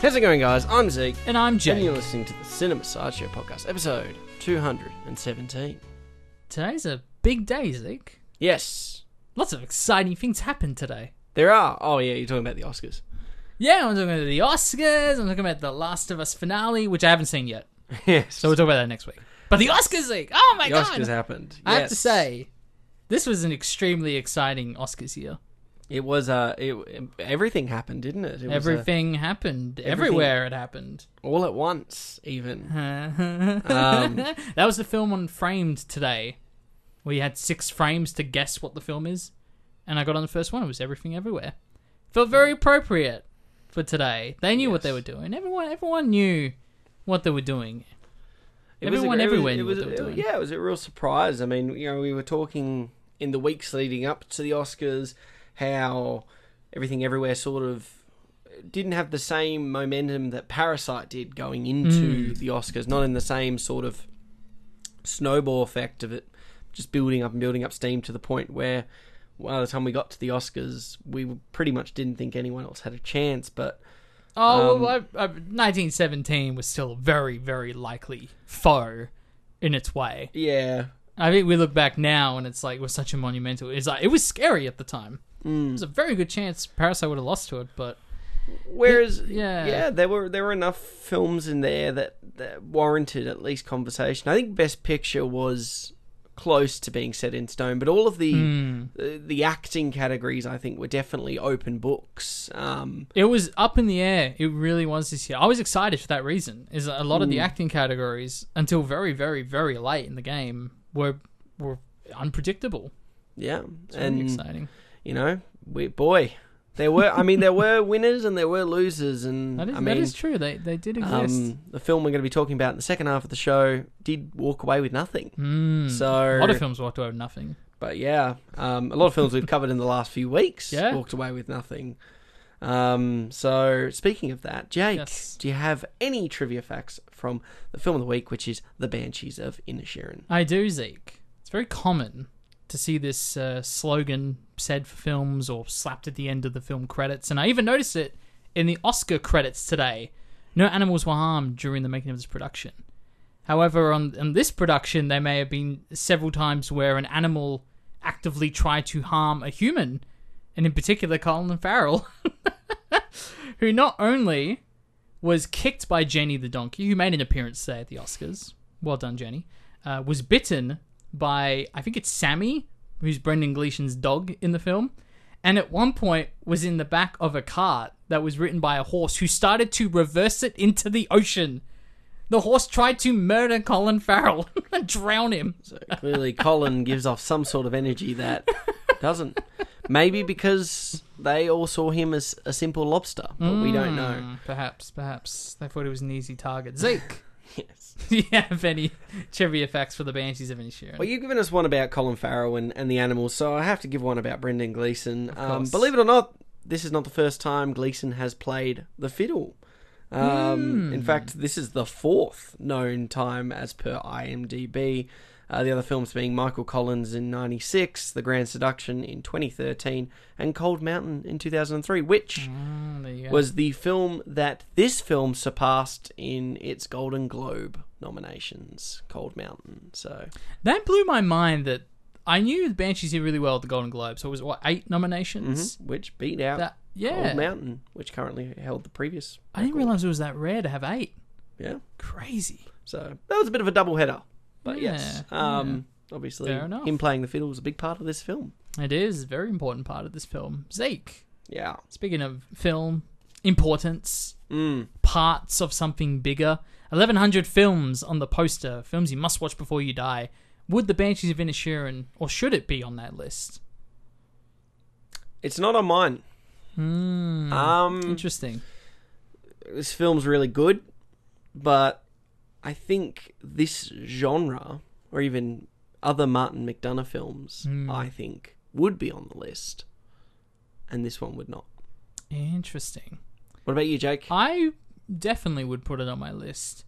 How's it going, guys? I'm Zeke. And I'm Jim. And you're listening to the Cinema Sideshow podcast, episode 217. Today's a big day, Zeke. Yes, Lots of exciting things happened today. there are. Oh, yeah, you're talking about the Oscars. Yeah, I'm talking about the Oscars. I'm talking about the Last of Us finale, which I haven't seen yet. yes. So we'll talk about that next week. But the Oscars, Zeke. Oh my the god! Oscars happened. I have to say, this was an extremely exciting Oscars year. It was, uh, it, everything happened, didn't it? it uh, Everything happened. everything- Everywhere it happened. all at once, even. um, that was the film on Framed today. We had six frames to guess what the film is, and I got on the first one. It was Everything Everywhere. Felt very appropriate for today. They knew what they were doing. Everyone, everyone knew what they were doing. It was a- Everyone it was- everywhere it knew was, what they were it- doing. Yeah, it was a real surprise. I mean, you know, we were talking in the weeks leading up to the Oscars how everything everywhere sort of didn't have the same momentum that Parasite did going into Mm. the Oscars, not in the same sort of snowball effect of it just building up and building up steam to the point where well, by the time we got to the Oscars, we pretty much didn't think anyone else had a chance, but Oh, Um, well, I, I, 1917 was still a very, very likely foe in its way. yeah, I think we look back now and it's like it was such a monumental. It's like it was scary at the time. Mm. It was a very good chance Parasite would have lost to it, but Whereas, Yeah. yeah, there were there were enough films in there that, that warranted at least conversation. I think Best Picture was close to being set in stone, but all of the Hmm. the, the acting categories, I think, were definitely open books. Um, It was up in the air. It really was this year. I was excited for that reason. Is a lot of Hmm. the acting categories until very, very, very late in the game were were unpredictable. yeah, It's really and exciting. You know, we boy, there were. I mean, there were winners and there were losers, and That is, I mean, that is true. They they did exist. um, the film we're going to be talking about in the second half of the show did walk away with nothing. Hmm. So a lot of films walked away with nothing. But yeah, um, a lot of films we've covered in the last few weeks Yeah. walked away with nothing. Um, so speaking of that, Jake, Yes. do you have any trivia facts from the film of the week, which is The Banshees of Inisherin? I do, Zeke. It's very common to see this uh, slogan said for films or slapped at the end of the film credits, and I even noticed it in the Oscar credits today. No animals were harmed during the making of this production. However, on, on this production, there may have been several times where an animal actively tried to harm a human, and in particular, Colin Farrell, who not only was kicked by Jenny the donkey, who made an appearance there at the Oscars. Well done, Jenny. Uh, was bitten by I think it's Sammy, who's Brendan Gleeson's dog in the film, and at one point was in the back of a cart that was written by a horse who started to reverse it into the ocean. The horse tried to murder Colin Farrell and drown him. So clearly, Colin gives off some sort of energy that doesn't. Maybe because they all saw him as a simple lobster, but we don't know. Hmm, Perhaps, perhaps they thought it was an easy target. Zeke, Yes. Do you have any trivia facts for the Banshees of Inisherin? Well, you've given us one about Colin Farrell and, and the animals, so I have to give one about Brendan Gleeson. Um, believe it or not, this is not the first time Gleeson has played the fiddle. Um, Hmm. In fact, this is the fourth known time as per IMDb. Uh, the other films being Michael Collins in '96, The Grand Seduction in 2013, and Cold Mountain in 2003, which go. was the film that this film surpassed in its Golden Globe nominations. Cold Mountain. So That blew my mind that I knew the Banshees did really well at the Golden Globe. So it was what eight nominations. Mhm, which beat out That yeah, Old Mountain, which currently held the previous. I didn't realize it was that rare to have eight. Yeah, Crazy. so that was a bit of a double header, but Yeah, yes, um, obviously Fair enough. him playing the fiddle was a big part of this film. It is a very important part of this film. Zeke. Yeah, Speaking of film importance, mm. parts of something bigger. 1100 films on the poster. Films you must watch before you die. Would the Banshees of Inisherin, or should it be on that list? it's not on mine. Hmm. Um, Interesting. this film's really good, but I think this genre, or even other Martin McDonagh films, Hmm. I think would be on the list, and this one would not. Interesting. What about you, Jake? I definitely would put it on my list.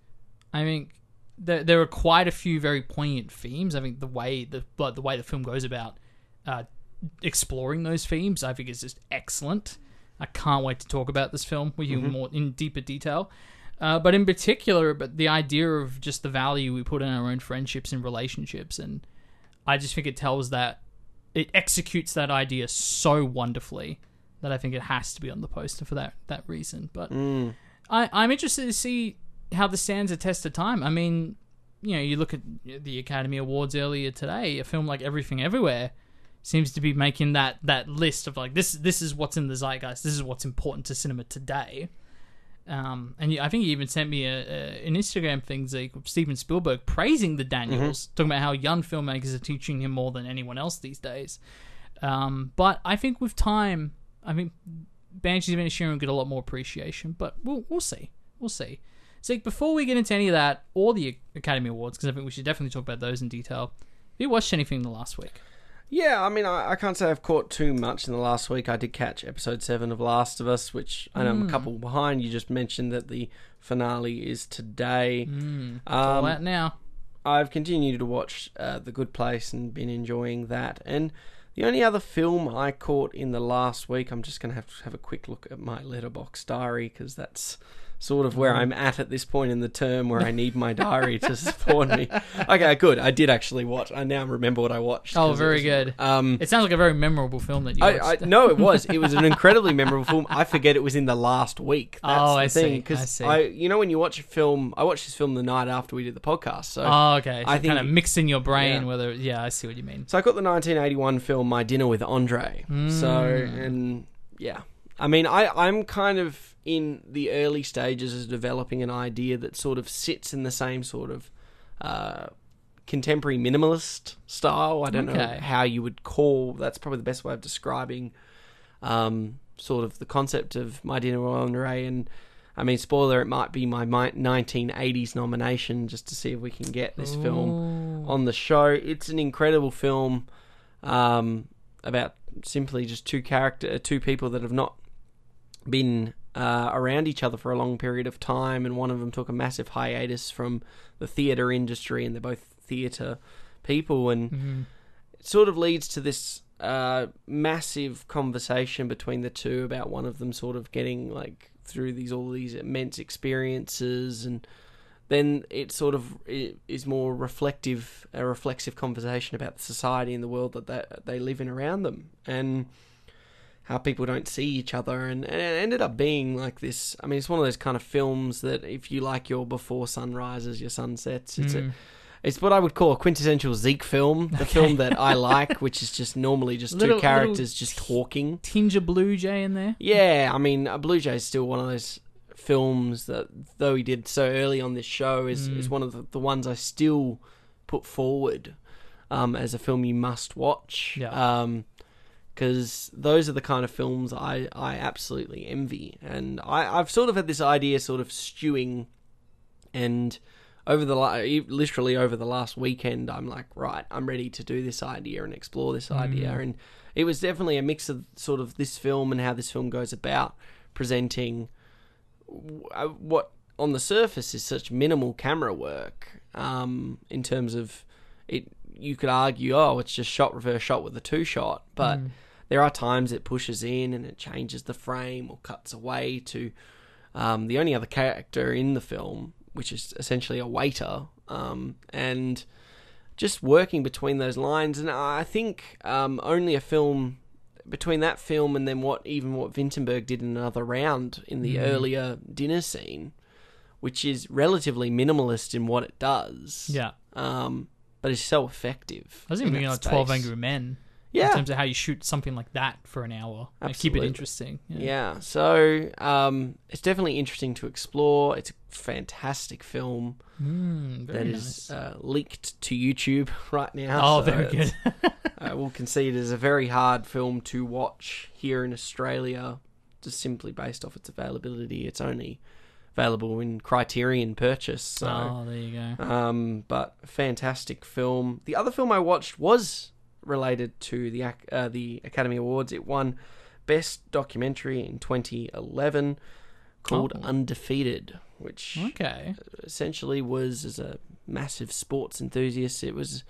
I think there there are quite a few very poignant themes. I think the way the like, the way the film goes about uh, exploring those themes, I think is just excellent. I can't wait to talk about this film with you Mm-hmm. more in deeper detail. Uh, but in particular, but the idea of just the value we put in our own friendships and relationships, and I just think it tells that it executes that idea so wonderfully that I think it has to be on the poster for that that reason. But Mm. I, I'm interested to see how this stands a test of time. I mean, you know, you look at the Academy Awards earlier today. A film like Everything Everywhere seems to be making that that list of like this this is what's in the zeitgeist. This is what's important to cinema today. Um, and I think he even sent me a, a, an Instagram thing, Zeke, of Steven Spielberg praising the Daniels, talking about how young filmmakers are teaching him more than anyone else these days. Um, but I think with time, I think Banshees of Inisherin will get a lot more appreciation. But we'll we'll see, we'll see. Zeke, before we get into any of that or the Academy Awards, because I think we should definitely talk about those in detail. Have you watched anything in the last week? Yeah, I mean, I, I can't say I've caught too much in the last week. I did catch episode seven of Last of Us, which I know I'm a couple behind. You just mentioned that the finale is today. All Um, that now. I've continued to watch uh, The Good Place and been enjoying that. And the only other film I caught in the last week, I'm just going to have to have a quick look at my Letterboxd diary because that's sort of where I'm at at this point in the term where I need my diary to support me. Okay, good. I did actually watch. I now remember what I watched. Oh, 'cause it very was- good. Um, It sounds like a very memorable film that you I, watched. I no, it was. It was an incredibly memorable film. I forget it was in the last week. That's Oh, the I thing, see, I Because see. I, you know, when you watch a film, I watched this film the night after we did the podcast. So, oh, okay. So I think- kind of mixing your brain Yeah. whether. Yeah, I see what you mean. so I got the 1981 film My Dinner with Andre. So, Mm. and yeah, I mean, I I'm kind of in the early stages of developing an idea that sort of sits in the same sort of. Uh, contemporary minimalist style. I don't know how you would call. That's probably the best way of describing um, sort of the concept of My Dinner with Andre. And I mean, spoiler, it might be my 1980s nomination just to see if we can get this film on the show. It's an incredible film um, about simply just two character, two people that have not been uh, around each other for a long period of time, and one of them took a massive hiatus from the theatre industry, and they're both theatre people, and Mhm. it sort of leads to this uh, massive conversation between the two about one of them sort of getting like through these all these immense experiences and then it sort of is more reflective a reflexive conversation about the society and the world that they, they live in around them and how people don't see each other and, and it ended up being like this i mean it's one of those kind of films that if you like your before sunrises your sunsets it's a, Mm. it's what I would call a quintessential Zeke film, the film that I like, which is just normally just Little- two characters just talking. tinge of Blue Jay in there. Yeah, I mean, uh, Blue Jay is still one of those films that, though he did so early on this show, is, Mm. is one of the, the ones I still put forward um, as a film you must watch. Yeah. Because those are the kind of films I, I absolutely envy. And I, I've sort of had this idea sort of stewing and over the literally over the last weekend i'm like right i'm ready to do this idea and explore this idea Mm. and it was definitely a mix of sort of this film and how this film goes about presenting uh, what on the surface is such minimal camera work um, in terms of it you could argue oh it's just shot reverse shot with a two shot but Mm. there are times it pushes in and it changes the frame or cuts away to um, the only other character in the film, which is essentially a waiter, um, and just working between those lines. And I think um, only a film between that film and then what even what Vinterberg did in another round in the Mm. earlier dinner scene, which is relatively minimalist in what it does. Yeah. Um, but it's so effective. I was even thinking like Twelve. Angry Men. Yeah. In terms of how you shoot something like that for an hour. Like, keep it interesting. Yeah, so um, it's definitely interesting to explore. It's a fantastic film Mm, that is nice. uh, leaked to YouTube right now. oh, so very good. I will concede it is a very hard film to watch here in Australia, just simply based off its availability. It's only available in Criterion purchase. So. oh, there you go. Um, but fantastic film. The other film I watched was related to the uh, the Academy Awards. It won Best Documentary in 2011, called Oh. Undefeated, which Okay. essentially was as a massive sports enthusiast. It was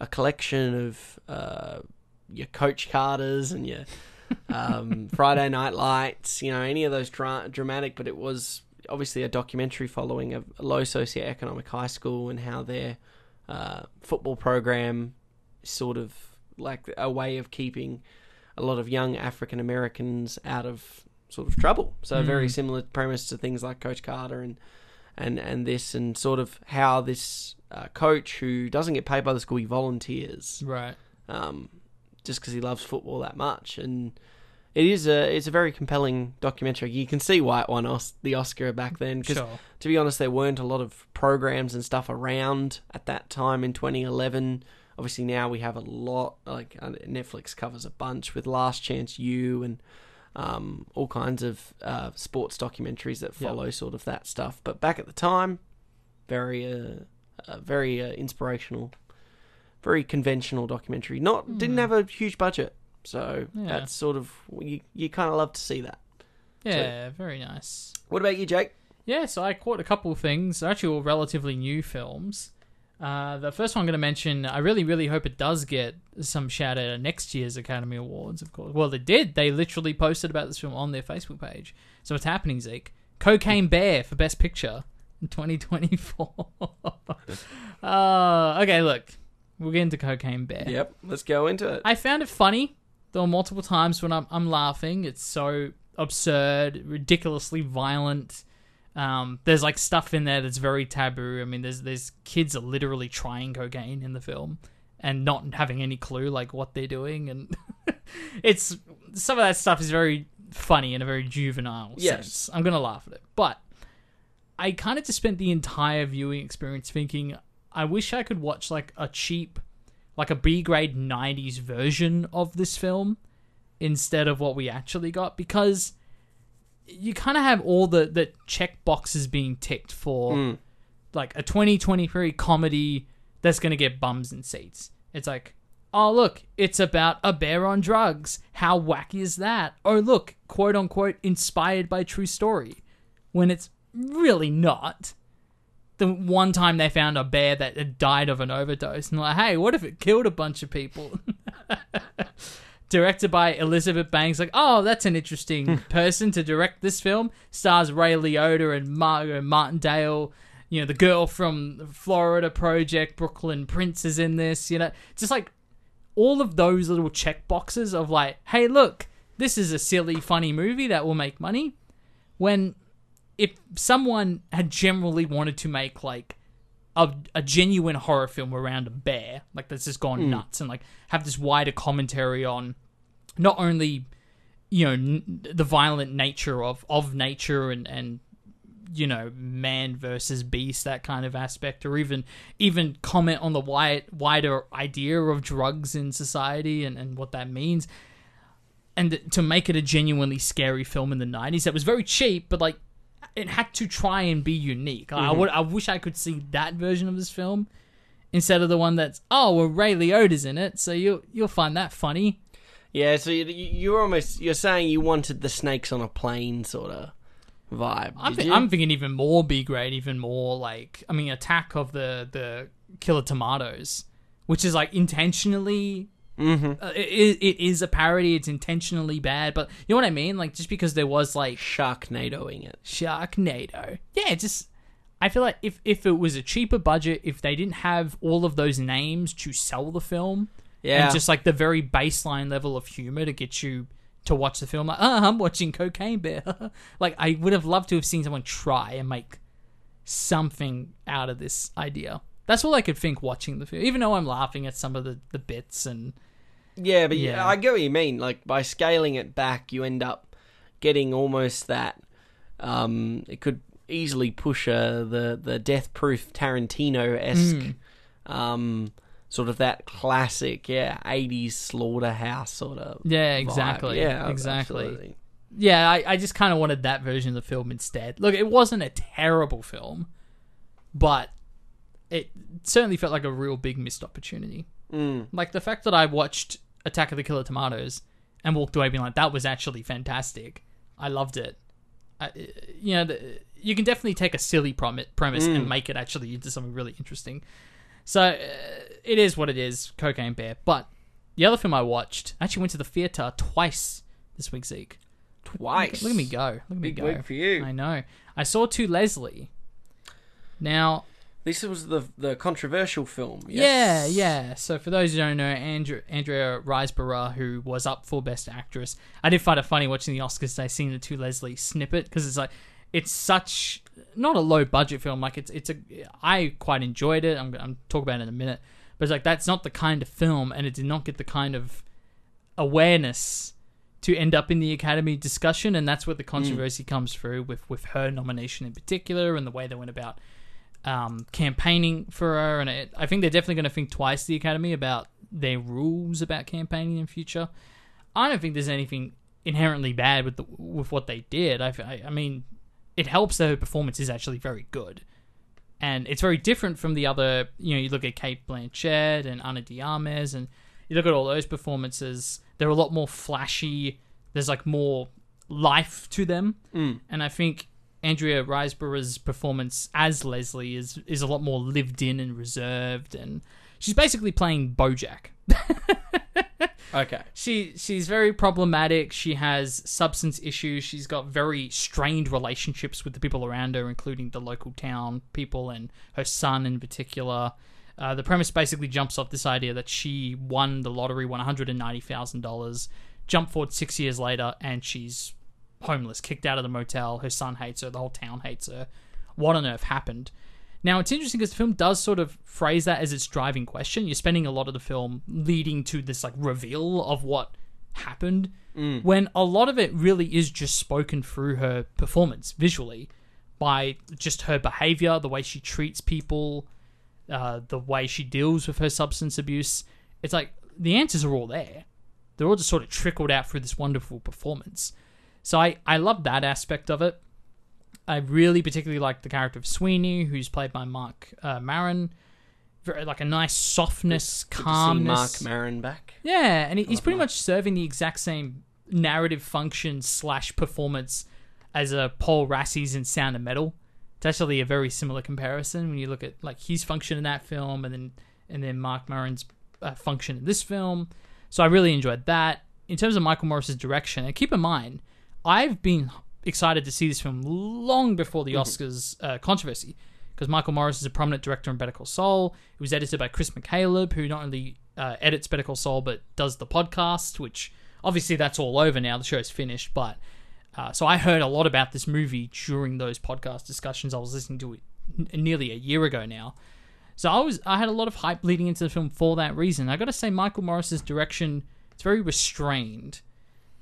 a collection of uh, your Coach Carters and your um, Friday Night Lights, you know, any of those dra- dramatic, but it was obviously a documentary following a, a low socioeconomic high school and how their uh, football program is sort of like a way of keeping a lot of young African Americans out of sort of trouble. So very similar premise to things like Coach Carter and and and this and sort of how this uh, coach who doesn't get paid by the school he volunteers Right. um, just because he loves football that much. And it is a it's a very compelling documentary. You can see why it won Os- the Oscar back then. Because Sure. to be honest, there weren't a lot of programs and stuff around at that time in 2011. Obviously, now we have a lot. Like uh, Netflix covers a bunch with Last Chance U and um, all kinds of uh, sports documentaries that follow sort of that stuff. But back at the time, very uh, uh, very uh, inspirational, very conventional documentary. Not didn't have a huge budget, so. Yeah. that's sort of you you kind of love to see that. Yeah, very nice. What about you, Jake? Yeah, so I caught a couple of things. They're actually all relatively new films. Uh, the first one I'm going to mention, I really, really hope it does get some shout out at next year's Academy Awards, of course. Well, they did. They literally posted about this film on their Facebook page. So it's happening, Zeke. Cocaine Bear for Best Picture in 2024. uh, okay, look. We'll get into Cocaine Bear. Yep, let's go into it. I found it funny. There were multiple times when I'm, I'm laughing. It's so absurd, ridiculously violent. Um, there's like stuff in there that's very taboo. I mean, there's there's kids are literally trying cocaine in the film and not having any clue like what they're doing, and it's some of that stuff is very funny in a very juvenile Yes. sense. I'm gonna laugh at it, but I kind of just spent the entire viewing experience thinking, I wish I could watch like a cheap, like a B grade 90s version of this film instead of what we actually got because you kind of have all the, the check boxes being ticked for Mm. like a 2023 comedy that's going to get bums in seats. It's like, oh, look, it's about a bear on drugs. How wacky is that? Oh, look, quote unquote, inspired by true story. When it's really not. The one time they found a bear that had died of an overdose, and like, hey, what if it killed a bunch of people? Directed by Elizabeth Banks, like, oh, that's an interesting person to direct this film. Stars Ray Liotta and Margot Martindale. You know, the girl from Florida Project, Brooklyn Prince is in this. You know, just like all of those little check boxes of like, hey, look, this is a silly, funny movie that will make money. When if someone had generally wanted to make like a, a genuine horror film around a bear, like that's just gone hmm. nuts, and like have this wider commentary on not only you know n- the violent nature of of nature and and you know man versus beast that kind of aspect or even even comment on the wide, wider idea of drugs in society and and what that means. And to make it a genuinely scary film in the 90s that was very cheap but like it had to try and be unique Like, I mm-hmm. would I wish I could see that version of this film instead of the one that's oh well Ray Liotta's in it so you you'll find that funny Yeah, so you, you're almost you're saying you wanted the snakes on a plane sort of vibe. I'm, you? I'm thinking even more B grade, even more like I mean, Attack of the the Killer Tomatoes, which is like intentionally. Mhm. Uh, it, it is a parody. It's intentionally bad, but you know what I mean. Like just because there was like Sharknadoing it. Sharknado, yeah, just I feel like if if it was a cheaper budget, if they didn't have all of those names to sell the film, Yeah, and just like the very baseline level of humor to get you to watch the film. Like, oh, I'm watching Cocaine Bear. like, I would have loved to have seen someone try and make something out of this idea. That's all I could think watching the film, even though I'm laughing at some of the, the bits and yeah, but yeah. I get what you mean. Like by scaling it back, you end up getting almost that. Um, it could easily push uh, the the death proof Tarantino esque, Hmm. um, sort of that classic, yeah, eighties slaughterhouse sort of. yeah, vibe. exactly, Yeah, exactly. absolutely. Yeah, I, I just kind of wanted that version of the film instead. Look, it wasn't a terrible film, but it certainly felt like a real big missed opportunity. Mm. Like the fact that I watched Attack of the Killer Tomatoes and walked away being like, that was actually fantastic. I loved it. I, you know, the, you can definitely take a silly prom- premise and make it actually into something really interesting. So uh, it is what it is, Cocaine Bear. But the other film I watched, I actually went to the theater twice this week, Zeke. Twice. Look at me go. Look at me Big go. week for you. I know. I saw To Leslie. Now, This was the the controversial film. Yeah, Yes. yeah. So for those who don't know, Andrea, Andrea Riseborough, who was up for Best Actress, I did find it funny watching the Oscars today, seen the To Leslie snippet because it's like it's such not a low budget film. Like it's it's a I quite enjoyed it. I'm I'm talk about it in a minute, but it's like that's not the kind of film, and it did not get the kind of awareness to end up in the Academy discussion, and that's where the controversy comes through with with her nomination in particular, and the way they went about um, campaigning for her, and it, I think they're definitely going to think twice the Academy about their rules about campaigning in future. I don't think there's anything inherently bad with the, with what they did. I, I, I mean, it helps that her performance is actually very good, and it's very different from the other. You know, you look at Cate Blanchett and Ana de Armas, and you look at all those performances. They're a lot more flashy. There's like more life to them, Mm. and I think Andrea Riseborough's performance as Leslie is is a lot more lived in and reserved, and she's basically playing BoJack. Okay. She she's very problematic. She has substance issues. She's got very strained relationships with the people around her, including the local town people and her son in particular. Uh, the premise basically jumps off this idea that she won the lottery, won one hundred and ninety thousand dollars, jump forward six years later, and she's homeless, kicked out of the motel. Her son hates her. The whole town hates her. What on earth happened? Now it's interesting because the film does sort of phrase that as its driving question. You're spending a lot of the film leading to this like reveal of what happened, when a lot of it really is just spoken through her performance visually by just her behavior, the way she treats people, uh, the way she deals with her substance abuse. It's like the answers are all there. They're all just sort of trickled out through this wonderful performance. So I, I love that aspect of it. I really particularly like the character of Sweeney, who's played by Mark uh, Maron. Very like a nice softness, Good calmness. Mark Maron back. Yeah, and he, he's pretty Mark. much serving the exact same narrative function slash performance as a Paul Raci's in Sound of Metal. It's actually a very similar comparison when you look at like his function in that film, and then and then Mark Maron's uh, function in this film. So I really enjoyed that. In terms of Michael Morris's direction, and keep in mind, I've been excited to see this film long before the Oscars uh, controversy because Michael Morris is a prominent director in Better Call Saul. It was edited by Chris McCaleb, who not only uh, edits Better Call Saul but does the podcast, which obviously that's all over now. The show's finished, but uh, so I heard a lot about this movie during those podcast discussions. I was listening to it n- nearly a year ago now. So I was I had a lot of hype leading into the film for that reason. I got to say, Michael Morris's direction it's very restrained.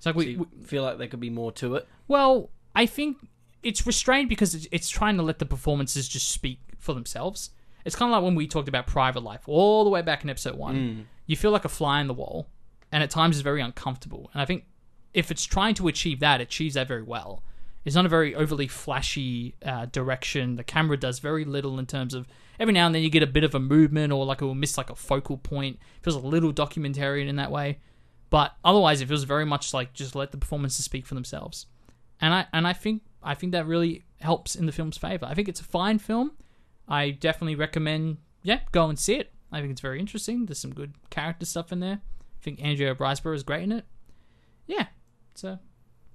It's like So we, feel like there could be more to it. well, I think it's restrained because it's, it's trying to let the performances just speak for themselves. It's kind of like when we talked about private life all the way back in episode one. You feel like a fly in the wall, and at times it's very uncomfortable. And I think if it's trying to achieve that, it achieves that very well. It's not a very overly flashy uh, direction. The camera does very little in terms of every now and then you get a bit of a movement or like it will miss like a focal point. It feels a little documentarian in that way, but otherwise it feels very much like just let the performances speak for themselves and I and I think I think that really helps in the film's favor. I think it's a fine film. I definitely recommend yeah go and see it. I think it's very interesting. There's some good character stuff in there. I think Andrea Riseborough is great in it. Yeah, it's a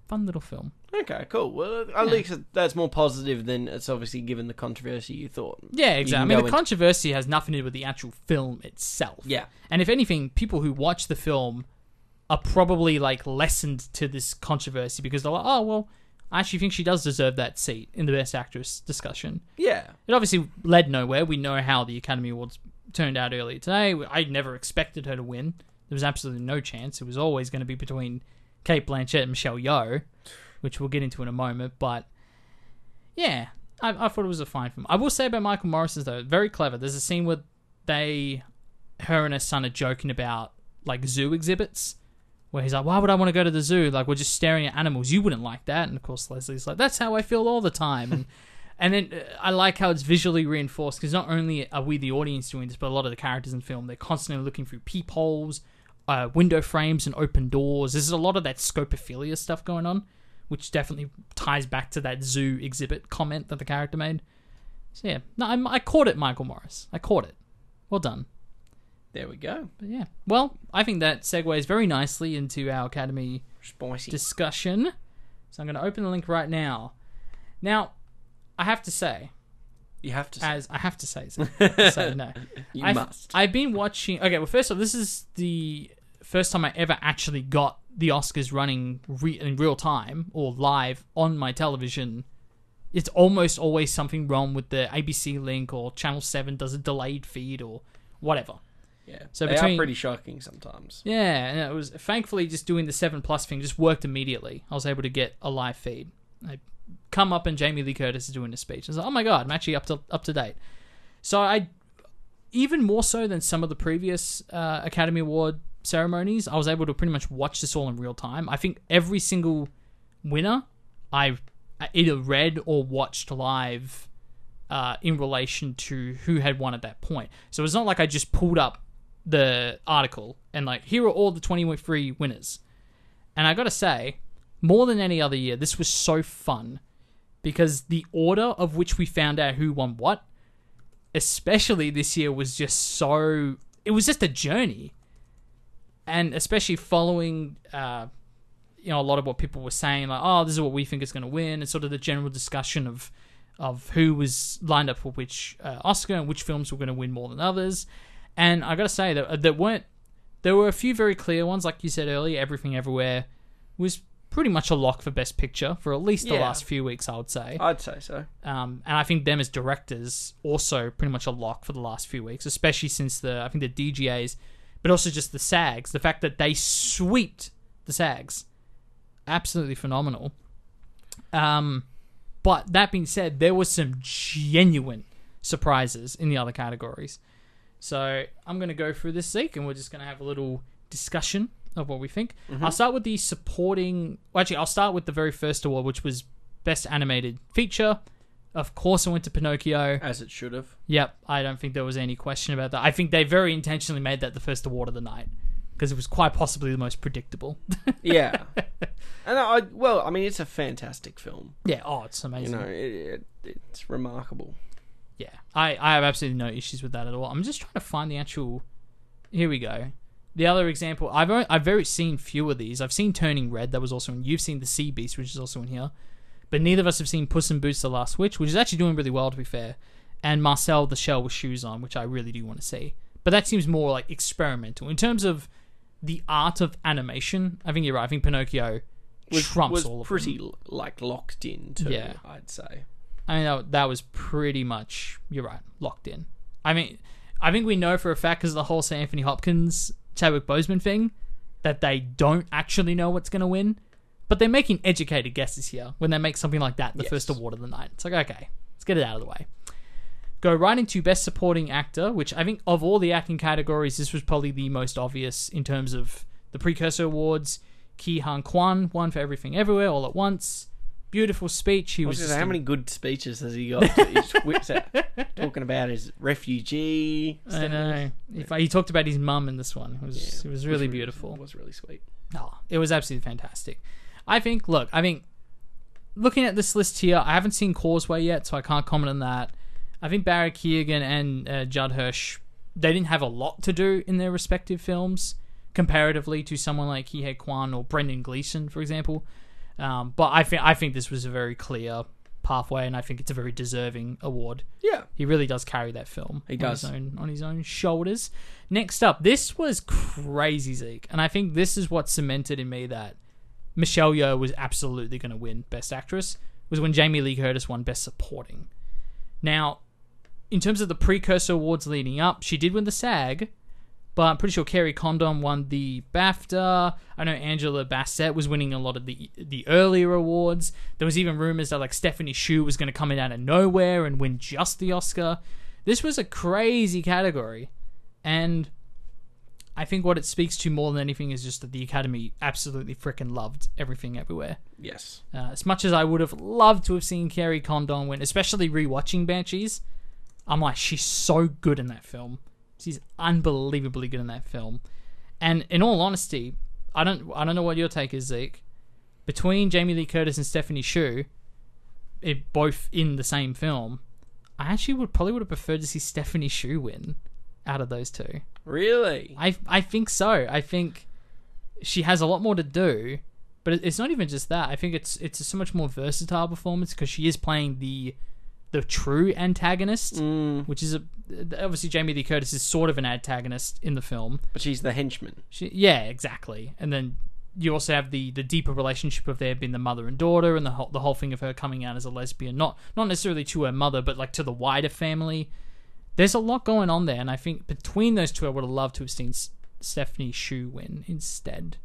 fun little film. Okay, cool. Well, at Yeah. least that's more positive than it's obviously given the controversy you thought. Yeah, exactly. I mean, the into- controversy has nothing to do with the actual film itself. Yeah. And if anything, people who watch the film are probably like lessened to this controversy because they're like, oh well, I actually think she does deserve that seat in the Best Actress discussion. Yeah. It obviously led nowhere. We know how the Academy Awards turned out earlier today. I never expected her to win. There was absolutely no chance. It was always going to be between Cate Blanchett and Michelle Yeoh, which we'll get into in a moment. But yeah, I, I thought it was a fine film. I will say about Michael Morris's though, very clever. There's a scene where they, her and her son are joking about like zoo exhibits. Where he's like, why would I want to go to the zoo? Like, we're just staring at animals. You wouldn't like that. And of course, Leslie's like, that's how I feel all the time. And and then uh, I like how it's visually reinforced because not only are we the audience doing this, but a lot of the characters in the film they're constantly looking through peepholes, uh, window frames, and open doors. There's a lot of that scopophilia stuff going on, which definitely ties back to that zoo exhibit comment that the character made. So yeah, no, I'm, I caught it, Michael Morris. I caught it. Well done. There we go. But yeah, well, I think that segues very nicely into our Academy Spicy. discussion. So I'm going to open the link right now. Now, I have to say, you have to. Say. as I have to say, so, so no, you I've, must. I've been watching. Okay, well, first off, this is the first time I ever actually got the Oscars running re- in real time or live on my television. It's almost always something wrong with the ABC link or Channel Seven does a delayed feed or whatever. Yeah. so they between- are pretty shocking sometimes. Yeah, and it was thankfully just doing the seven plus thing just worked immediately. I was able to get a live feed. I come up and Jamie Lee Curtis is doing a speech. I was like, oh my god, I'm actually up to up to date. So I, even more so than some of the previous uh, Academy Award ceremonies, I was able to pretty much watch this all in real time. I think every single winner I either read or watched live uh, in relation to who had won at that point. So it's not like I just pulled up the article and like here are all the 23 winners. And I got to say, more than any other year, this was so fun because the order of which we found out who won what, especially this year, was just so. It was just a journey, and especially following, uh, you know, a lot of what people were saying, like, "Oh, this is what we think is going to win," and sort of the general discussion of of who was lined up for which uh, Oscar and which films were going to win more than others. And I got to say that there weren't there were a few very clear ones, like you said earlier. Everything Everywhere was pretty much a lock for Best Picture for at least the Yeah. last few weeks, I would say. I'd say so. Um, and I think them as directors also pretty much a lock for the last few weeks, especially since the I think the DGAs, but also just the SAGs. The fact that they sweeped the SAGs, absolutely phenomenal. Um, but that being said, there was some genuine surprises in the other categories. So I'm going to go through this Zeke, and we're just going to have a little discussion of what we think. Mm-hmm. I'll start with the supporting. Well, actually, I'll start with the very first award, which was Best Animated Feature. Of course, I went to Pinocchio. As it should have. Yep, I don't think there was any question about that. I think they very intentionally made that the first award of the night because it was quite possibly the most predictable. Yeah. and I well, I mean, it's a fantastic film. yeah, oh, it's amazing. You know, it, it, it's remarkable. Yeah, I, I have absolutely no issues with that at all. I'm just trying to find the actual. Here we go. The other example, I've only, I've very seen few of these. I've seen Turning Red, that was also in. You've seen The Sea Beast, which is also in here, but neither of us have seen Puss in Boots: The Last Witch, which is actually doing really well to be fair, and Marcel the Shell with Shoes On, which I really do want to see. But that seems more like experimental in terms of the art of animation. I think you're right. I think Pinocchio Was, trumps was all of pretty them. like locked in too. Yeah. I'd say. I mean, that, that was pretty much, you're right, locked in. I mean, I think we know for a fact because of the whole St. Anthony Hopkins, Chadwick Boseman thing, that they don't actually know what's going to win. But they're making educated guesses here when they make something like that the Yes. first award of the night. It's like, okay, let's get it out of the way. Go right into Best Supporting Actor, which I think of all the acting categories, this was probably the most obvious in terms of the precursor awards. Ke Huy Quan won for Everything Everywhere All at Once. Beautiful speech. He I was was just how in- many good speeches has he got? that he whips out, talking about his refugee. I stuff. know. If he talked about his mum in this one. It was Yeah, it was really It beautiful. It was really sweet. Oh, it was absolutely fantastic. I think. Look, I think looking at this list here, I haven't seen Causeway yet, so I can't comment on that. I think Barry Keoghan and uh, Judd Hirsch they didn't have a lot to do in their respective films comparatively to someone like Ke Huy Quan or Brendan Gleeson, for example. Um, but I think I think this was a very clear pathway, and I think it's a very deserving award. Yeah. He really does carry that film. He on does. his own on his own shoulders. Next up, this was crazy, Zeke, and I think this is what cemented in me that Michelle Yeoh was absolutely going to win Best Actress. Was when Jamie Lee Curtis won Best Supporting. Now, in terms of the precursor awards leading up, she did win the SAG, but I'm pretty sure Kerry Condon won the BAFTA. I know Angela Bassett was winning a lot of the the earlier awards. There was even rumors that like Stephanie Hsu was going to come in out of nowhere and win just the Oscar. This was a crazy category, and I think what it speaks to more than anything is just that the Academy absolutely freaking loved everything everywhere. Yes. Uh, as much as I would have loved to have seen Kerry Condon win, especially rewatching Banshees, I'm like, she's so good in that film. She's unbelievably good in that film. And in all honesty, I don't, I don't know what your take is, Zeke. Between Jamie Lee Curtis and Stephanie Hsu, it both in the same film, I actually would probably would have preferred to see Stephanie Hsu win out of those two. Really? I I think so. I think she has a lot more to do, But it's not even just that. I think it's it's a so much more versatile performance because she is playing the the true antagonist, Mm, which is a obviously Jamie Lee Curtis is sort of an antagonist in the film. but she's the henchman. She, yeah, exactly. And then you also have the the deeper relationship of there being the mother and daughter, and the whole the whole thing of her coming out as a lesbian, not not necessarily to her mother, but like to the wider family. There's a lot going on there, and I think between those two, I would have loved to have seen S- Stephanie Hsu win instead.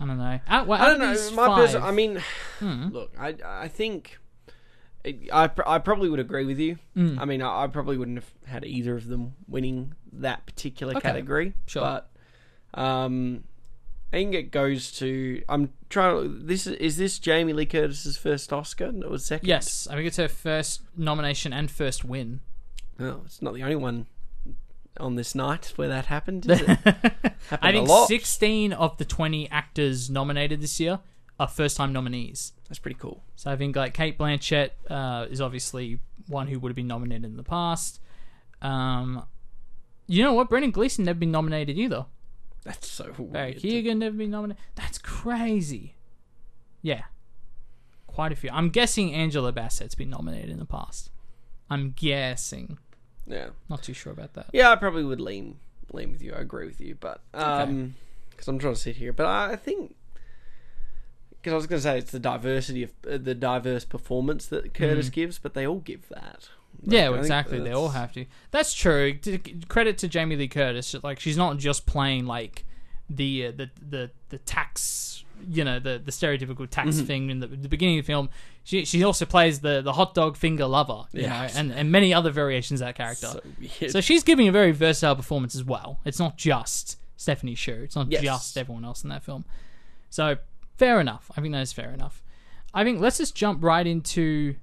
I don't know. Out, well, I don't know. My five- person. I mean, Hmm. look, I I think I I probably would agree with you. Mm. I mean, I, I probably wouldn't have had either of them winning that particular Okay, category. sure. But um, I think it goes to. I'm trying. This is is this Jamie Lee Curtis's first Oscar? It was second. Yes, I think it's her first nomination and first win. Well, it's not the only one on this night where that happened. Is it? Happened I think a lot. 16 of the 20 actors nominated this year are first time nominees. That's pretty cool. So I think like Cate Blanchett uh, is obviously one who would have been nominated in the past. Um, you know what? Brendan Gleeson never been nominated either. That's so Barry weird. Keoghan never been nominated. That's crazy. Yeah, quite a few. I'm guessing Angela Bassett's been nominated in the past. I'm guessing. Yeah. Not too sure about that. Yeah, I probably would lean lean with you. I agree with you, but um, because I'm trying to sit here, but I think because I was going to say it's the diversity of uh, the diverse performance that Curtis gives, but they all give that. Like, Yeah, well, exactly. They all have to. That's true. D- Credit to Jamie Lee Curtis. Like she's not just playing like the uh, the the the tax, you know, the the stereotypical tax Mm-hmm. thing in the, the beginning of the film. She she also plays the the hot dog finger lover, you Yeah. know, and and many other variations of that character. So. So she's giving a very versatile performance as well. It's not just Stephanie Hsu. It's not Yes. just everyone else in that film. So fair enough. I think that is fair enough. I think let's just jump right into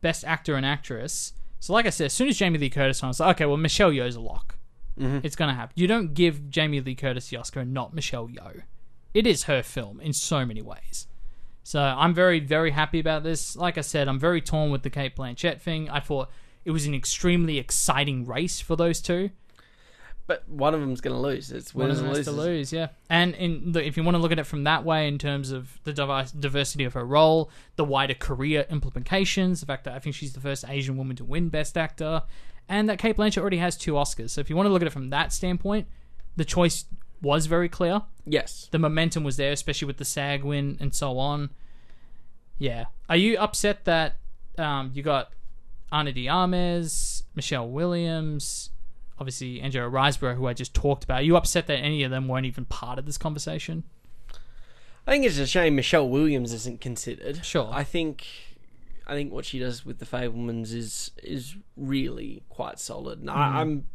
best actor and actress. So like I said, as soon as Jamie Lee Curtis won, I was like, okay, well Michelle Yeoh's a lock. Mm-hmm. It's gonna happen. You don't give Jamie Lee Curtis the Oscar and not Michelle Yeoh. It is her film in so many ways. So I'm very, very happy about this. Like I said, I'm very torn with the Cate Blanchett thing. I thought it was an extremely exciting race for those two. But one of them's going to lose. It's One of winners them and has to lose, yeah. And in the, if you want to look at it from that way, in terms of the divi- diversity of her role, the wider career implications, the fact that I think she's the first Asian woman to win Best Actor, and that Cate Blanchett already has two Oscars. So if you want to look at it from that standpoint, the choice was very clear. Yes. The momentum was there, especially with the SAG win and so on. Yeah. Are you upset that um, you got Ana de Armas, Michelle Williams, obviously Angela Riseborough, who I just talked about? Are you upset that any of them weren't even part of this conversation? I think it's a shame Michelle Williams isn't considered. Sure. I think I think what she does with the Fabelmans is is really quite solid. And Mm. I, I'm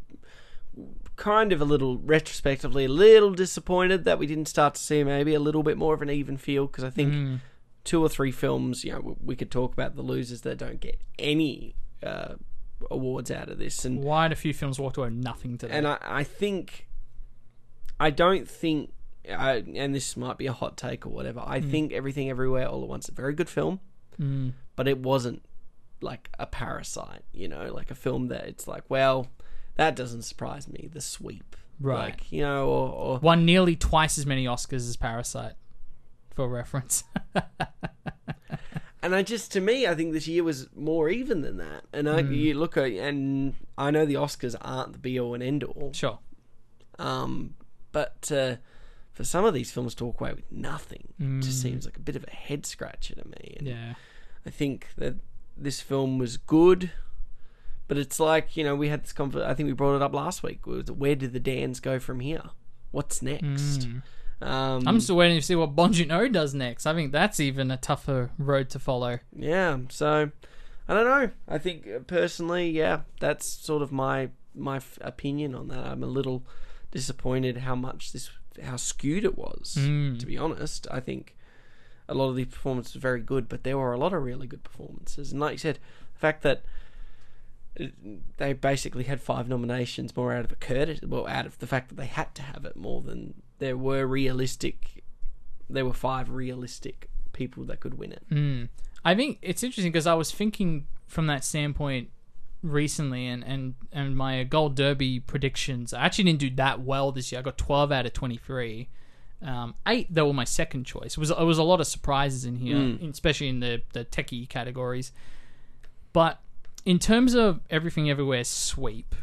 kind of a little retrospectively a little disappointed that we didn't start to see maybe a little bit more of an even feel because I think Mm. two or three films, you know, we- we could talk about the losers that don't get any uh, awards out of this, and Why had a few films walked away with nothing today? and I, I think I don't think I, and this might be a hot take or whatever. I think Everything Everywhere All at Once a very good film, Mm. but it wasn't like a parasite, you know, like a film that it's like, well, that doesn't surprise me. The sweep, Right. Like, you know, or, or Won nearly twice as many Oscars as Parasite, for reference. and I just to me, I think this year was more even than that. And I, Hmm. you look at, and I know the Oscars aren't the be all and end all, sure. Um, but uh, for some of these films to walk away with nothing just seems like a bit of a head scratcher to me. And Yeah. I think that this film was good, but it's like you know we had this conver- I think we brought it up last week. Where did the Dans go from here? What's next? Um, I'm still waiting to see what Bong Joon-ho does next. I think that's even a tougher road to follow. yeah, so I don't know. I think uh, personally, yeah, that's sort of my my f- opinion on that. I'm a little disappointed how much this how skewed it was. Mm. To be honest, I think a lot of the performances were very good, but there were a lot of really good performances. And like you said, the fact that they basically had five nominations more out of a Curtis, well, out of the fact that they had to have it more than there were realistic. There were five realistic people that could win it. Mm. I think it's interesting because I was thinking from that standpoint recently, and, and, and my Gold Derby predictions. I actually didn't do that well this year. I got 12 out of 23. Um, eight, though, were my second choice. It was it was a lot of surprises in here, Mm. especially in the the techie categories. But in terms of everything everywhere sweep,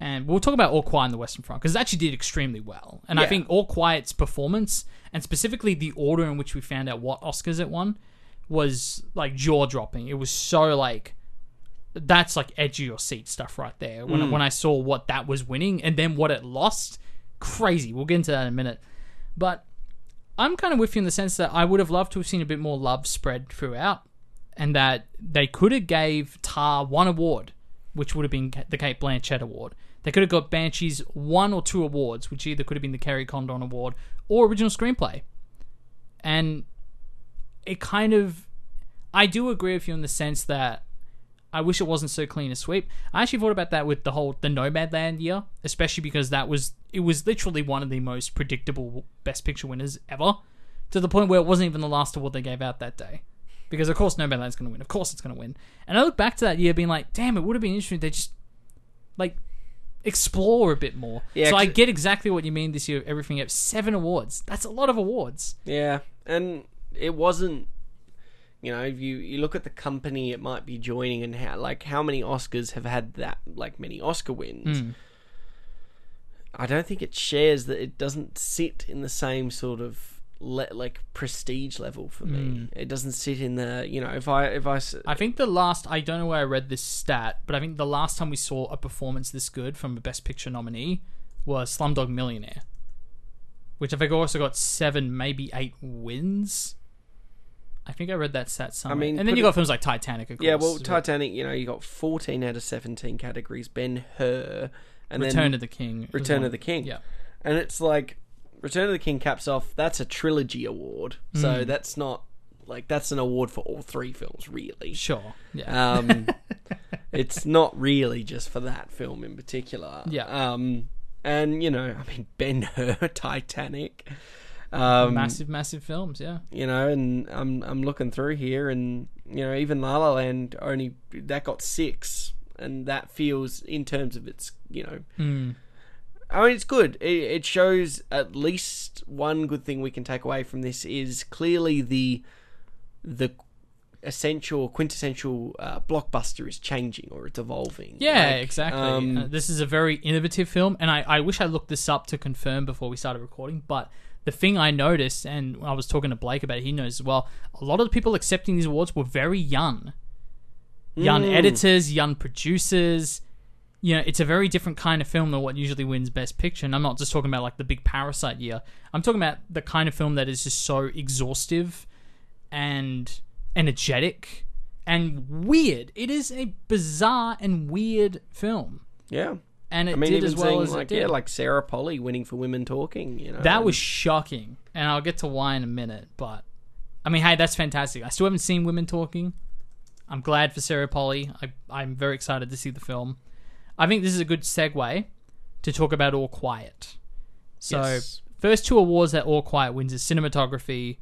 and we'll talk about All Quiet on the Western Front because it actually did extremely well. And I think All Quiet's performance and specifically the order in which we found out what Oscars it won was like jaw dropping. It was so like that's like edge of your seat stuff right there. When mm. when I saw what that was winning and then what it lost, crazy. We'll get into that in a minute. But I'm kind of with you in the sense that I would have loved to have seen a bit more love spread throughout, and that they could have gave Tar one award, which would have been the Cate Blanchett award. They could have got Banshees one or two awards, which either could have been the Kerry Condon award or original screenplay. And it kind of, I do agree with you in the sense that I wish it wasn't so clean a sweep. I actually thought about that with the whole the Nomadland year, especially because that was it was literally one of the most predictable Best Picture winners ever, to the point where it wasn't even the last award they gave out that day. Because of course Nomadland's going to win. Of course it's going to win. And I look back to that year being like, damn, it would have been interesting. They just like explore a bit more. Yeah, so I get exactly what you mean this year. Everything up seven awards. That's a lot of awards. Yeah, and it wasn't. You know, if you you look at the company it might be joining and how like how many Oscars have had that like many Oscar wins. Mm. I don't think it shares that it doesn't sit in the same sort of le- like prestige level for me. Mm. It doesn't sit in the you know if I if I I think the last I don't know where I read this stat, but I think the last time we saw a performance this good from a Best Picture nominee was Slumdog Millionaire, which I think also got seven, maybe eight wins. I think I read that stat somewhere. I mean, and then you got films like Titanic. Of yeah well Titanic you know you got fourteen out of seventeen categories Ben Hur and Return of the King. Return of the King Yeah, and it's like Return of the King caps off. That's a trilogy award, so Mm. that's not like that's an award for all three films, really. sure. Yeah, Um, it's not really just for that film in particular. Yeah. Um, and you know, I mean, Ben Hur, Titanic. Um, massive, massive films. Yeah, You know, and I'm I'm looking through here, and you know, even La La Land only that got six, and that feels in terms of its you know mm. I mean, it's good. It, it shows at least one good thing we can take away from this is clearly the the essential, quintessential uh, blockbuster is changing or it's evolving. Yeah, Like, exactly. um, Uh, this is a very innovative film, and I, I wish I looked this up to confirm before we started recording. But the thing I noticed, and I was talking to Blake about it, he knows as well, a lot of the people accepting these awards were very young. Young Mm. editors, young producers. You know, it's a very different kind of film than what usually wins Best Picture. And I'm not just talking about like the big Parasite year. I'm talking about the kind of film that is just so exhaustive and energetic and weird. It is a bizarre and weird film, yeah. and it I mean, did as well as like it did. yeah, like Sarah Polley winning for Women Talking. You know, that and- was shocking, and I'll get to why in a minute. But I mean, hey, that's fantastic. I still haven't seen Women Talking. I'm glad for Sarah Polley. I, I'm very excited to see the film. I think this is a good segue to talk about All Quiet. So, Yes. first two awards that All Quiet wins is cinematography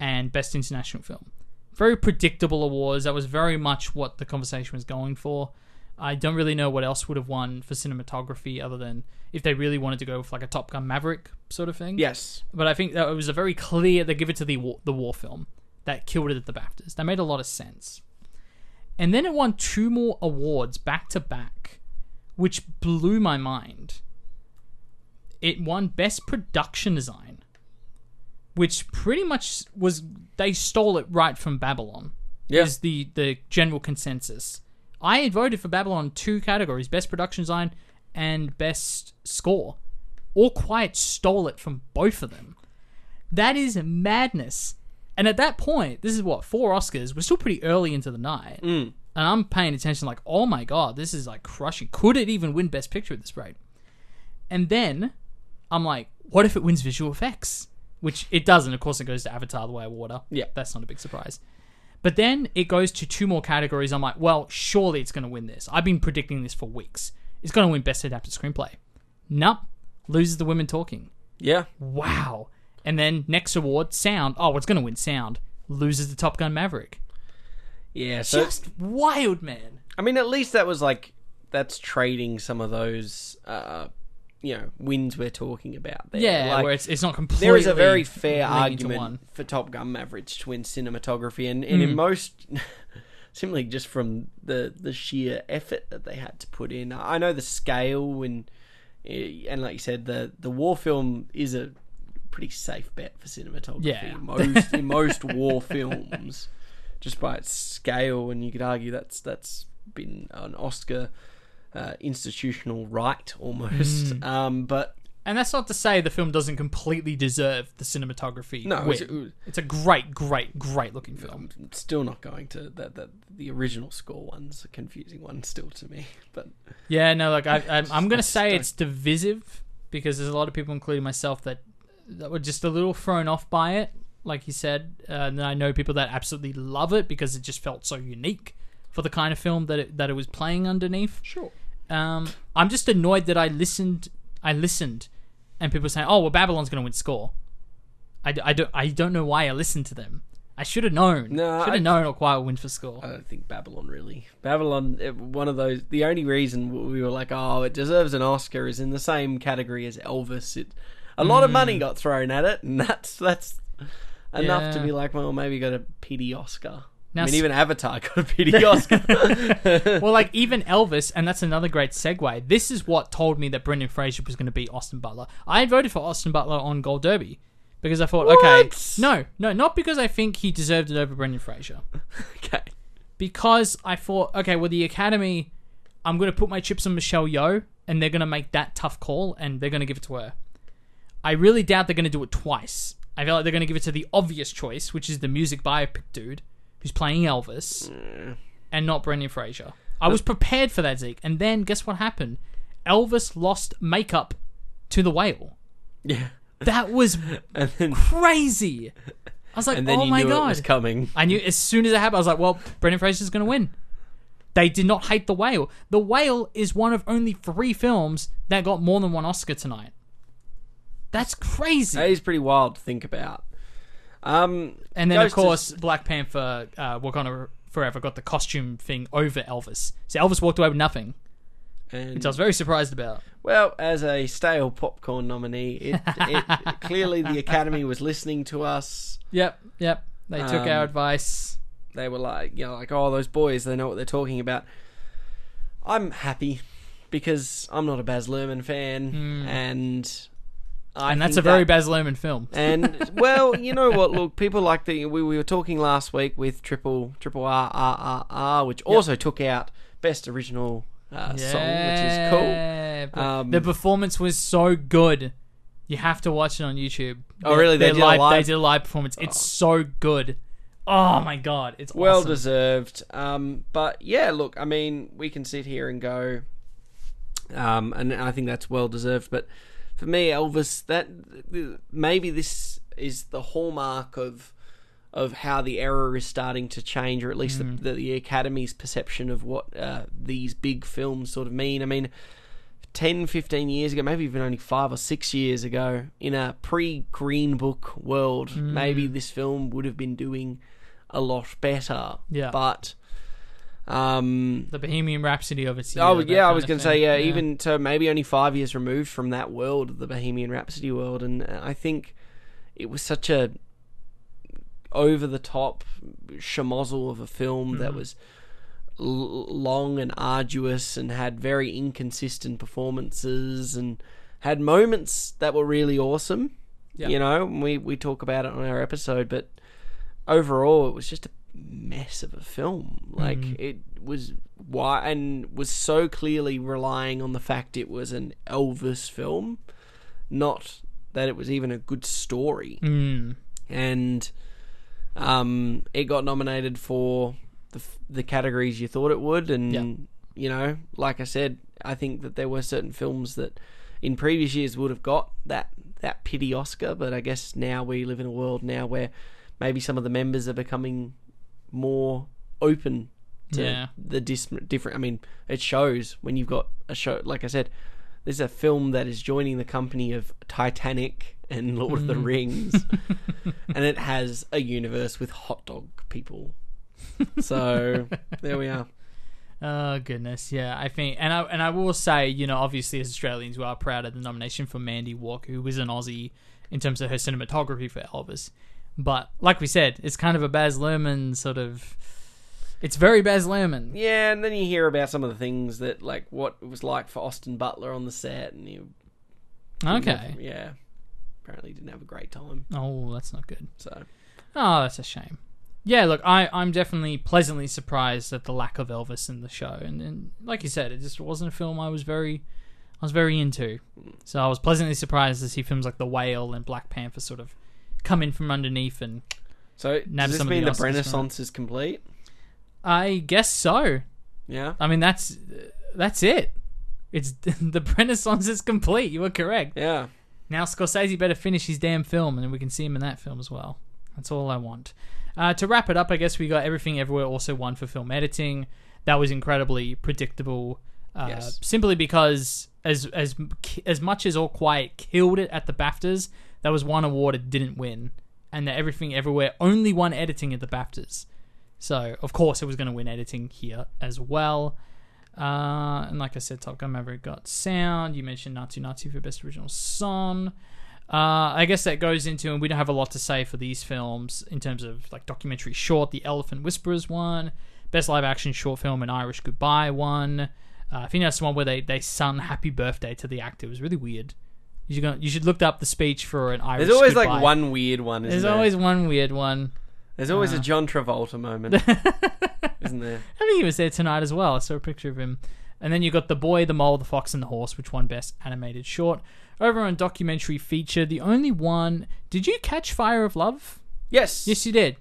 and Best International Film. Very predictable awards. That was very much what the conversation was going for. I don't really know what else would have won for cinematography other than if they really wanted to go with like a Top Gun Maverick sort of thing. yes, But I think that it was a very clear they give it to the war, the war film that killed it at the BAFTAs. That made a lot of sense. And then it won two more awards back to back, which blew my mind. It won Best Production Design, which pretty much was they stole it right from Babylon. Yeah. Is the the general consensus. I had voted for Babylon in two categories: Best Production Design and Best Score. All Quiet stole it from both of them. That is madness. And at that point, this is what four Oscars. We're still pretty early into the night, Mm. And I'm paying attention. Like, oh my god, this is like crushing. Could it even win Best Picture at this rate? And then I'm like, what if it wins visual effects? Which it doesn't. Of course, it goes to Avatar: The Way of Water. Yeah. that's not a big surprise. But then it goes to two more categories. I'm like, well, surely it's going to win this. I've been predicting this for weeks. It's going to win Best Adapted Screenplay. Nope. Loses the women talking. yeah. Wow. And then next award, sound. Oh, it's going to win sound. Loses the Top Gun Maverick. Yeah, so Just wild, man. I mean, at least that was like that's trading some of those uh, you know wins we're talking about there. Yeah, Like, where it's it's not completely. there is a very fair argument for Top Gun Maverick to win cinematography, and, and in Mm. most, simply just from the the sheer effort that they had to put in. I know the scale and eh, and like you said, the the war film is a pretty safe bet for cinematography. Yeah. most in most war films, just by its scale, and you could argue that's that's been an Oscar. Uh, institutional right almost, Mm. um, but And that's not to say the film doesn't completely deserve the cinematography. no, win. it was- it's a great, great, great looking film. I'm still not going to that. That the original score one's a confusing one still to me. But Yeah, no, like I, I'm, I'm gonna I say it's divisive because there's a lot of people, including myself, that that were just a little thrown off by it. Like you said, uh, and then I know people that absolutely love it because it just felt so unique for the kind of film that it, that it was playing underneath. sure, Um, I'm just annoyed that I listened. I listened, and people saying, "Oh, well, Babylon's going to win score." I, d- I don't. I don't know why I listened to them. I should have known. No, should have known. Or Quiet will win for score. I don't think Babylon really. Babylon, it, one of those. The only reason we were like, oh, it deserves an Oscar is in the same category as Elvis. It a lot of money got thrown at it, and that's that's enough to be like, well, maybe got a pity Oscar. Now I mean, s- even Avatar got a pity Oscar. well, like even Elvis, and that's another great segue. This is what told me that Brendan Fraser was going to beat Austin Butler. I voted for Austin Butler on Gold Derby because I thought, okay, What? no, no, not because I think he deserved it over Brendan Fraser. okay, because I thought, okay, well, the Academy, I'm going to put my chips on Michelle Yeoh, and they're going to make that tough call, and they're going to give it to her. I really doubt they're going to do it twice. I feel like they're going to give it to the obvious choice, which is the music biopic dude who's playing Elvis, and not Brendan Fraser. I was prepared for that, Zeke, and then guess what happened? Elvis lost makeup to the whale. yeah, That was then crazy. I was like, and then oh you my knew god, it was coming. I knew as soon as it happened, I was like, well, Brendan Fraser's going to win. They did not hate The Whale. The Whale is one of only three films that got more than one Oscar tonight. That's crazy. That is pretty wild to think about. Um, and then, of goes to- course, Black Panther, uh, Wakanda Forever got the costume thing over Elvis. So Elvis walked away with nothing, and, which I was very surprised about. well, as a stale popcorn nominee, it, it clearly the Academy was listening to us. Yep, yep. They took Um, our advice. They were like, you know, like, oh, those boys, they know what they're talking about. I'm happy because I'm not a Baz Luhrmann fan, and I. And that's a very that- Baz Luhrmann film. And well, you know what? Look, people like the we, we were talking last week with Triple Triple R R R R, which also took out Best Original uh, Song, which is cool. Um, the performance was so good. You have to watch it on YouTube. Oh, really? They did a live, live- They did a live performance. It's so good. Oh my god, it's Well awesome. deserved. Um, but yeah, look, I mean, we can sit here and go, um, and I think that's well deserved. But for me, Elvis, that maybe this is the hallmark of of how the era is starting to change, or at least the, the Academy's perception of what uh, these big films sort of mean. I mean. 10, 15 years ago, maybe even only five or six years ago, in a pre Green Book world, maybe this film would have been doing a lot better. Yeah. But, um, the Bohemian Rhapsody of its year. oh yeah, I was going to say yeah, even so, maybe only five years removed from that world, the Bohemian Rhapsody world, and uh, I think it was such a over the top schmozzle of a film that Mm-hmm. was l- long and arduous and had very inconsistent performances and had moments that were really awesome. Yeah. You know, we we talk about it on our episode, but overall, it was just a mess of a film. Like Mm. it was why and was so clearly relying on the fact it was an Elvis film, not that it was even a good story. Mm. And um, it got nominated for the the categories you thought it would, and Yeah. you know, like I said, I think that there were certain films that in previous years would have got that that pity Oscar, but I guess now we live in a world now where maybe some of the members are becoming more open to Yeah. the dis- different. I mean, it shows when you've got a show. Like I said, there's a film that is joining the company of Titanic and Lord of the Mm. Rings, and it has a universe with hot dog people. So there we are. Oh goodness, yeah. I think, and I and I will say, you know, obviously as Australians, we are proud of the nomination for Mandy Walker, who was an Aussie in terms of her cinematography for Elvis. But like we said, it's kind of a Baz Luhrmann sort of. It's very Baz Luhrmann. Yeah, and then you hear about some of the things that, like, what it was like for Austin Butler on the set, and you. Okay. Yeah. Apparently didn't have a great time. Oh, that's not good. So. Oh, that's a shame. Yeah, look, I, I'm definitely pleasantly surprised at the lack of Elvis in the show, and, and like you said, it just wasn't a film I was very, I was very into. Mm. So I was pleasantly surprised to see films like The Whale and Black Panther sort of come in from underneath, and So Nab does this mean the the, Oscars from it. Renaissance is complete? I guess so. Yeah. I mean, that's that's it. It's the Renaissance is complete. You were correct. Yeah. Now Scorsese better finish his damn film, and then we can see him in that film as well. That's all I want. Uh, to wrap it up, I guess we got everything everywhere. Also, one for film editing. That was incredibly predictable. Uh, Yes. Simply because as as as much as All Quiet killed it at the Baftas, that was one award it didn't win, and that everything everywhere only won editing at the Baftas. So of course it was going to win editing here as well. Uh, and like I said, Top Gun Maverick got sound. You mentioned Naatu Naatu for best original song. Uh, I guess that goes into, and we don't have a lot to say for these films in terms of like documentary short. The Elephant Whisperers one, best live action short film, An Irish Goodbye one. Uh, I think that's the one where they they sung Happy Birthday to the actor. It was really weird. You should go, you should look up the speech for an Irish. There's always Goodbye. like one weird one, isn't There's there? always one weird one. There's always uh, a John Travolta moment, isn't there? I think he was there tonight as well. I saw a picture of him. And then you got The Boy, the Mole, the Fox, and the Horse, which won Best Animated Short. Over on Documentary Feature, the only one. Did you catch Fire of Love? Yes. Yes, you did.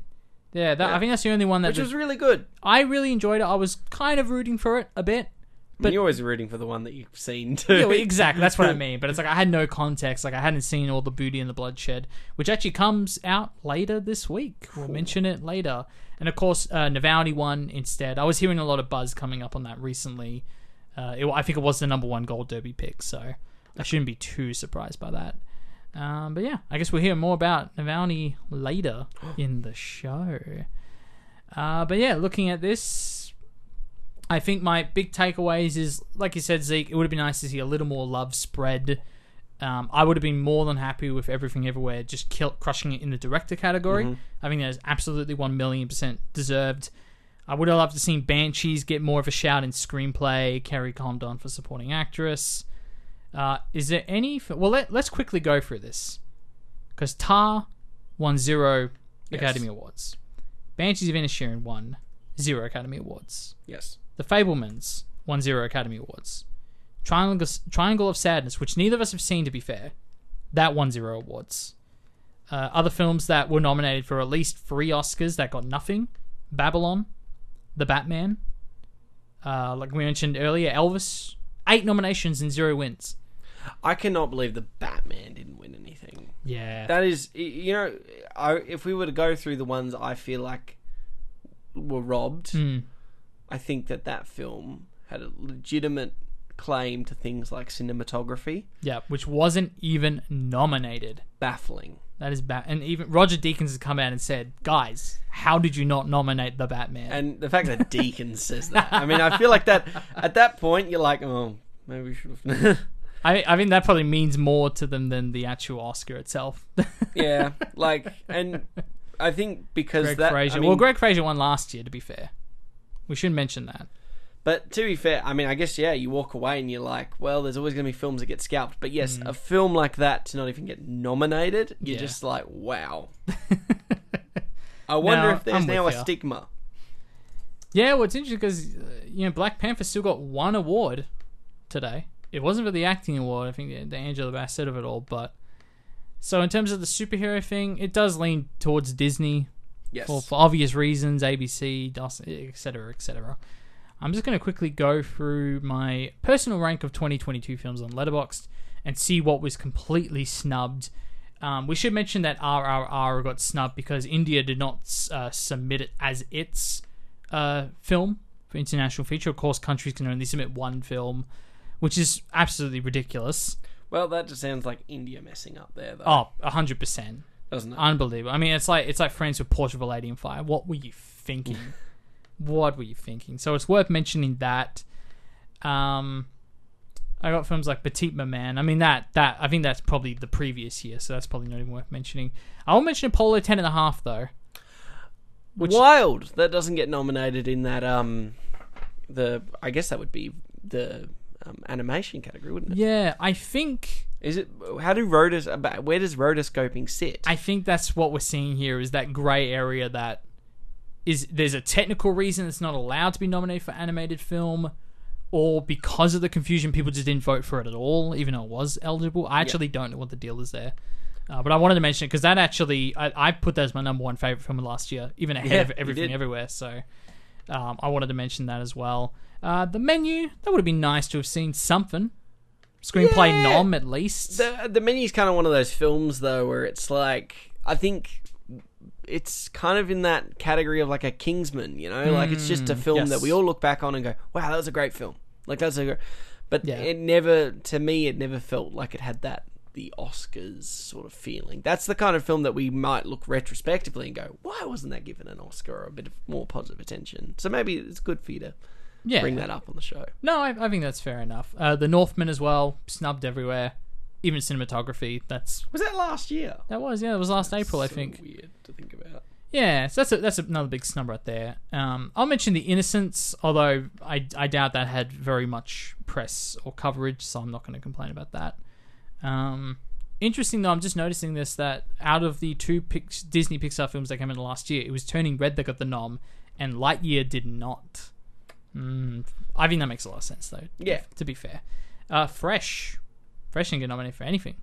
Yeah, that, Yeah. I think that's the only one that Which was really good. I really enjoyed it. I was kind of rooting for it a bit. But you're always rooting for the one that you've seen too. Yeah, well, exactly. That's what I mean. But it's like I had no context. Like I hadn't seen all the beauty and the bloodshed, which actually comes out later this week. We'll mention it later. And of course, uh, Navalny won instead. I was hearing a lot of buzz coming up on that recently. Uh, it, I think it was the number one gold derby pick, so I shouldn't be too surprised by that. Um, but yeah, I guess we'll hear more about Navalny later in the show. Uh, but yeah, looking at this, I think my big takeaways is, like you said, Zeke, it would have been nice to see a little more love spread. Um, I would have been more than happy with everything everywhere, just kill, crushing it in the director category. I think that is absolutely one million percent deserved. I would have loved to see Banshees get more of a shout in screenplay. Kerry Condon for supporting actress. Uh, is there any? Well, let, let's quickly go through this because Tar won zero Yes. Academy Awards. Banshees of Inisherin won zero Academy Awards. Yes. The Fabelmans won zero Academy Awards. Triangle, Triangle of Sadness, which neither of us have seen, to be fair, that won zero awards. Uh, other films that were nominated for at least three Oscars that got nothing: Babylon, The Batman, uh, like we mentioned earlier, Elvis, eight nominations and zero wins. I cannot believe the Batman didn't win anything. Yeah, That is, you know, I, if we were to go through the ones I feel like were robbed, Hmm. I think that that film had a legitimate claim to things like cinematography. yeah, which wasn't even nominated. Baffling. That is bad. And even Roger Deakins has come out and said, "Guys, how did you not nominate the Batman?" And the fact that Deacon says that. I mean, I feel like that at that point you're like, oh, maybe we should have. I, I think that probably means more to them than the actual Oscar itself. yeah, like, and I think because Greig that. Fraser. I mean, well, Greig Fraser won last year. To be fair, we should mention that. But to be fair, I mean, I guess yeah, you walk away and you're like, well, there's always going to be films that get scalped. But yes, a film like that to not even get nominated, you're Mm. Yeah. just like, wow. I wonder No, if there's now a stigma. Yeah, well, it's interesting because uh, you know Black Panther still got one award today. It wasn't for the acting award. I think the, the Angela Bassett of it all, but so in terms of the superhero thing, it does lean towards Disney Yes. for, for obvious reasons, ABC, etc., etc. I'm just going to quickly go through my personal rank of 2022 films on Letterboxd and see what was completely snubbed. Um, we should mention that RRR got snubbed because India did not uh, submit it as its uh, film for international feature. Of course, countries can only submit one film, which is absolutely ridiculous. Well, that just sounds like India messing up there, though. Oh, hundred percent. Doesn't it? Unbelievable. I mean, it's like it's like friends with Portrait of Lady in Fire. What were you thinking? what were you thinking? So it's worth mentioning that. Um, I got films like Petite Maman. I mean that that I think that's probably the previous year, so that's probably not even worth mentioning. I will mention Apollo ten and a half though. Which- Wild that doesn't get nominated in that um the I guess that would be the um, animation category, wouldn't it? Yeah, I think Is it how do rotos about where does rotoscoping sit? I think that's what we're seeing here is that grey area that is there's a technical reason it's not allowed to be nominated for animated film, or because of the confusion, people just didn't vote for it at all, even though it was eligible. I actually don't know what the deal is there. Uh, but I wanted to mention it because that actually, I, I put that as my number one favorite film of last year, even ahead Yeah, of everything everywhere. So um, I wanted to mention that as well. Uh, the menu, that would have been nice to have seen something. Screenplay Yeah. nom, at least. The the is kind of one of those films though where it's like I think it's kind of in that category of like a Kingsman, you know, like it's just a hmm, film yes. that we all look back on and go, "Wow, that was a great film." Like that's a, but Yeah. it never to me it never felt like it had that the Oscars sort of feeling. That's the kind of film that we might look retrospectively and go, "Why wasn't that given an Oscar or a bit of more positive attention?" So maybe it's good for you to yeah. bring that up on the show. No, I, I think that's fair enough. Uh, the Northman as well, snubbed everywhere. Even cinematography. That's Was that last year? that was yeah. It was last April, I So think. weird to think about. Yeah, so that's a, that's another big snub right there. Um, I'll mention the Innocents, although I I doubt that had very much press or coverage, so I'm not going to complain about that. Um, interesting though, I'm just noticing this that out of the two Pix- Disney Pixar films that came in last year, it was Turning Red that got the nom, and Lightyear did not. Mm, I think that makes a lot of sense though. Yeah. To be fair, uh, Fresh, Fresh didn't get nominated for anything.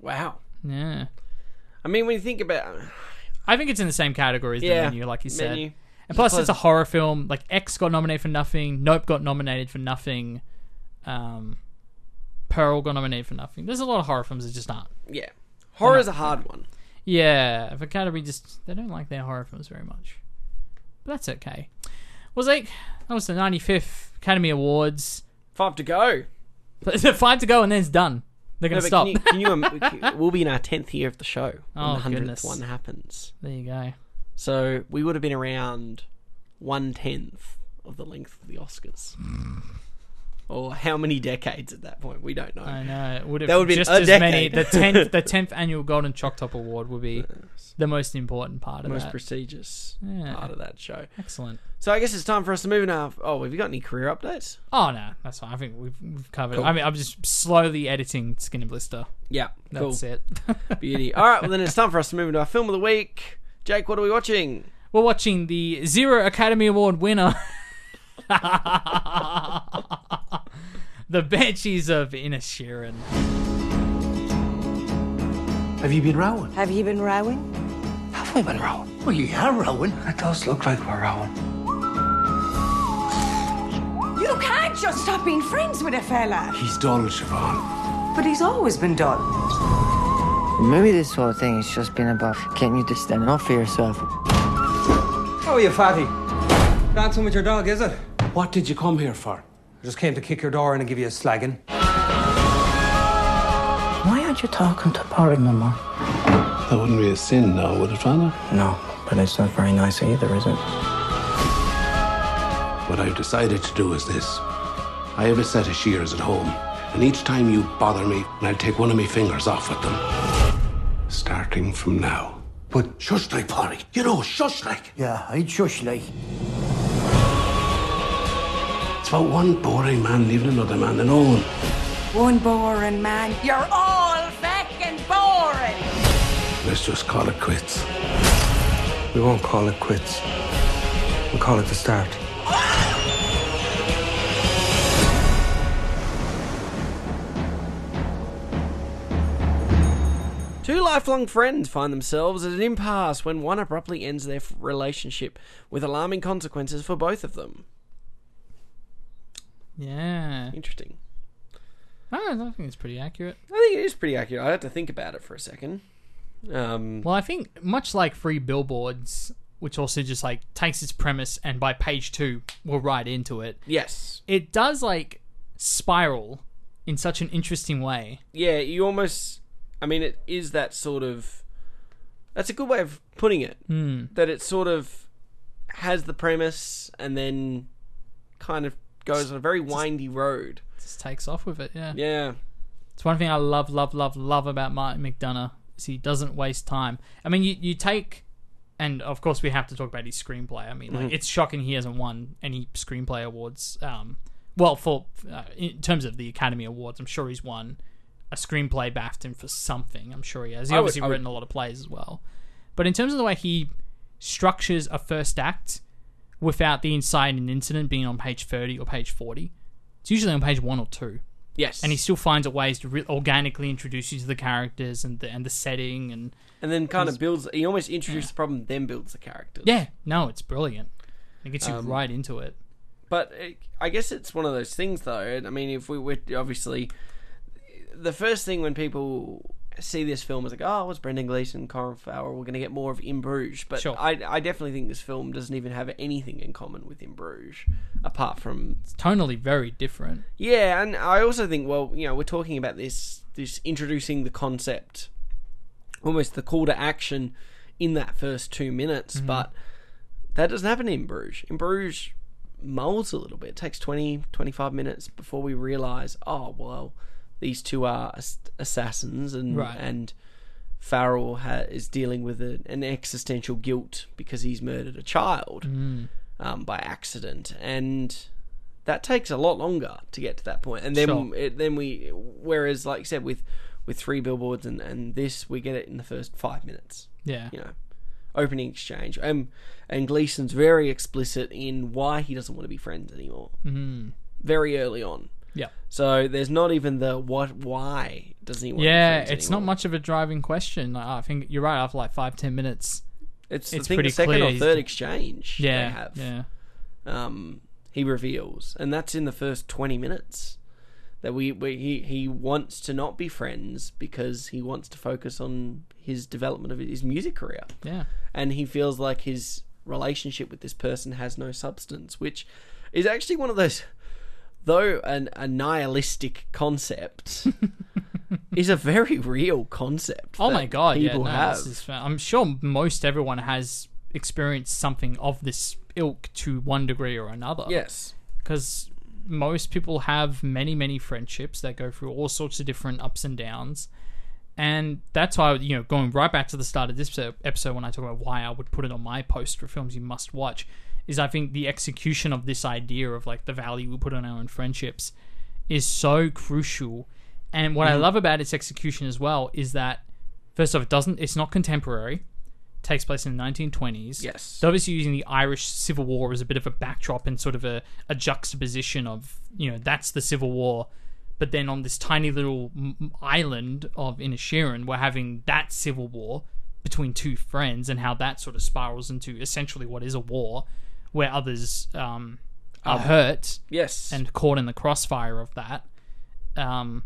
Wow. Yeah. I mean, when you think about I think it's in the same category as yeah, the menu, like you said. menu. And plus, it's a horror film. Like X got nominated for nothing. Nope got nominated for nothing. Um, Pearl got nominated for nothing. There's a lot of horror films that just aren't. yeah, horror's a hard one. Yeah, the category just they don't like their horror films very much. But that's okay. Was like that was the 95th Academy Awards. Five to go. Five to go and then it's done. They're gonna but stop. Can you, can you, um, can- we'll be in our tenth year of the show when Oh, the hundredth goodness. one happens. there you go. So we would have been around one tenth of the length of the Oscars. Or how many decades at that point? We don't know. I know. It would have That would be just as many. The tenth, the tenth annual Golden Chalk Top Award would be the most important part of Most that. prestigious Yeah. part of that show. Excellent. So I guess it's time for us to move now. Oh, have you got any career updates? Oh no, that's fine. I think we've, we've covered. Cool. it. I mean, I'm just slowly editing Skinny Blister. Yeah, cool. That's it. Beauty. All right, well then it's time for us to move into our film of the week. Jake, what are we watching? We're watching the Zero Academy Award winner, the Banshees of Inisherin. Have you been rowing? Have you been rowing? Have we been rowing? Well, you are rowing. It does look like we're rowing. You can't just stop being friends with a fella. He's dull, Siobhan. But he's always been dull. Maybe this whole thing has just been about getting you to stand up for yourself. How are you, fatty? Dancing with your dog, is it? What did you come here for? I just came to kick your door in and give you a slagging. Why aren't you talking to Polly no more? That wouldn't be a sin now, would it, Father? No, but it's not very nice either, is it? What I've decided to do is this. I have a set of shears at home, and each time you bother me, I'll take one of my fingers off with them. Starting from now. But shush like, Polly. You know, shush like. Yeah, I'd shush like. It's about one boring man leaving another man alone. One boring man. You're all fucking boring. Let's just call it quits. We won't call it quits. We'll call it the start. Two lifelong friends find themselves at an impasse when one abruptly ends their relationship, with alarming consequences for both of them. Yeah, Interesting. I, don't I think it's pretty accurate. I think it is pretty accurate. I had to think about it for a second. Um, Well, I think much like Free Billboards, which also just like takes its premise and by page two we're right into it. yes. It does like spiral in such an interesting way. Yeah, you almost. I mean, it is that sort of. That's a good way of putting it. Hmm. That it sort of. has the premise and then kind of goes on a very windy road. Just takes off with it. Yeah. Yeah. It's one thing I love, love, love, love about Martin McDonagh is he doesn't waste time. I mean, you you take, and of course we have to talk about his screenplay. I mean, like it's shocking he hasn't won any screenplay awards. Um, well, for uh, in terms of the Academy Awards, I'm sure he's won a screenplay BAFTA for something. I'm sure he has. He would- obviously would- written a lot of plays as well. But in terms of the way he structures a first act without the inciting incident being on page 30 or page 40, it's usually on page one or two Yes. and he still finds a ways to re- organically introduce you to the characters and the and the setting and and then kind of builds. He almost introduces the problem, then builds the characters. yeah, no, it's brilliant. It gets you Um, right into it. But uh, I guess it's one of those things, though. I mean, if we were obviously the first thing when people see this film as like, oh, what's Brendan Gleeson, Colin Farrell? We're going to get more of In Bruges. But Sure. I, I definitely think this film doesn't even have anything in common with In Bruges, apart from It's tonally very different. yeah. And I also think, well, you know, we're talking about this this introducing the concept, almost the call to action in that first two minutes, mm-hmm. but that doesn't happen in Bruges. In Bruges, molds a little bit. It takes 20, 25 minutes before we realise, oh, well, these two are assassins and Right. and Farrell ha- is dealing with a, an existential guilt because he's murdered a child um, by accident. And that takes a lot longer to get to that point. And then Sure. it, then we, whereas, like I said, with, with three billboards and, and this, we get it in the first five minutes Yeah. you know, opening exchange. Um, and Gleeson's very explicit in why he doesn't want to be friends anymore. Mm-hmm. Very early on. Yeah. So there's not even the what, why doesn't he want Yeah, to be friends it's not much of a driving question. Like, I think you're right. After like five, ten minutes, It's, it's I think pretty the second clear or third exchange yeah, they have. yeah, Um, he reveals, and that's in the first 20 minutes. That we, we he he wants to not be friends because he wants to focus on his development of his music career. yeah. and he feels like his relationship with this person has no substance, which is actually one of those, though an, a nihilistic concept, is a very real concept. Oh my god! Yeah, people no, have. is- I'm sure most everyone has experienced something of this ilk to one degree or another. yes, because most people have many many friendships that go through all sorts of different ups and downs and that's why you know going right back to the start of this episode when i talk about why i would put it on my post for films you must watch is i think the execution of this idea of like the value we put on our own friendships is so crucial and what i mm-hmm. love about its execution as well is that first off it doesn't it's not contemporary it takes place in the 1920s Yes. so obviously using the Irish Civil War as a bit of a backdrop and sort of a, a juxtaposition of, you know, that's the Civil War. But then on this tiny little island of Inisherin, we're having that civil war between two friends and how that sort of spirals into essentially what is a war where others um, are hurt yes, and caught in the crossfire of that. Um,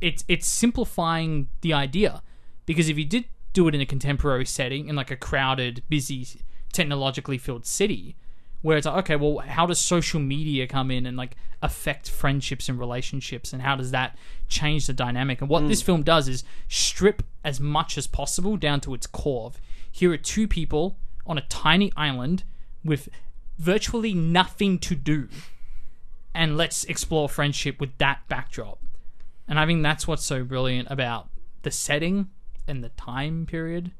it's it's simplifying the idea because if you did do it in a contemporary setting in like a crowded, busy, technologically filled city, where it's like, okay, well, how does social media come in and like affect friendships and relationships, and how does that change the dynamic? And what this film does is strip as much as possible down to its core. Of, here are two people on a tiny island with virtually nothing to do and let's explore friendship with that backdrop. And I think that's what's so brilliant about the setting and the time period.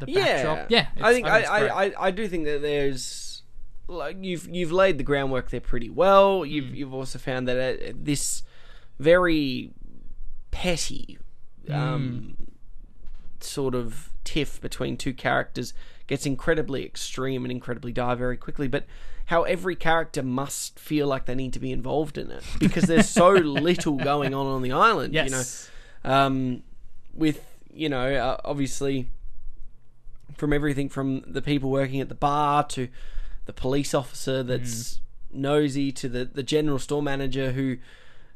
The yeah, backdrop. Yeah. I think I, I. I, I do think that there's like you've you've laid the groundwork there pretty well. You've Hmm. you've also found that uh, this very petty um, Hmm. sort of tiff between two characters gets incredibly extreme and incredibly dire very quickly. But how every character must feel like they need to be involved in it because there's so little going on on the island. yes. You know, um, with you know uh, obviously from everything from the people working at the bar to the police officer that's nosy to the the general store manager who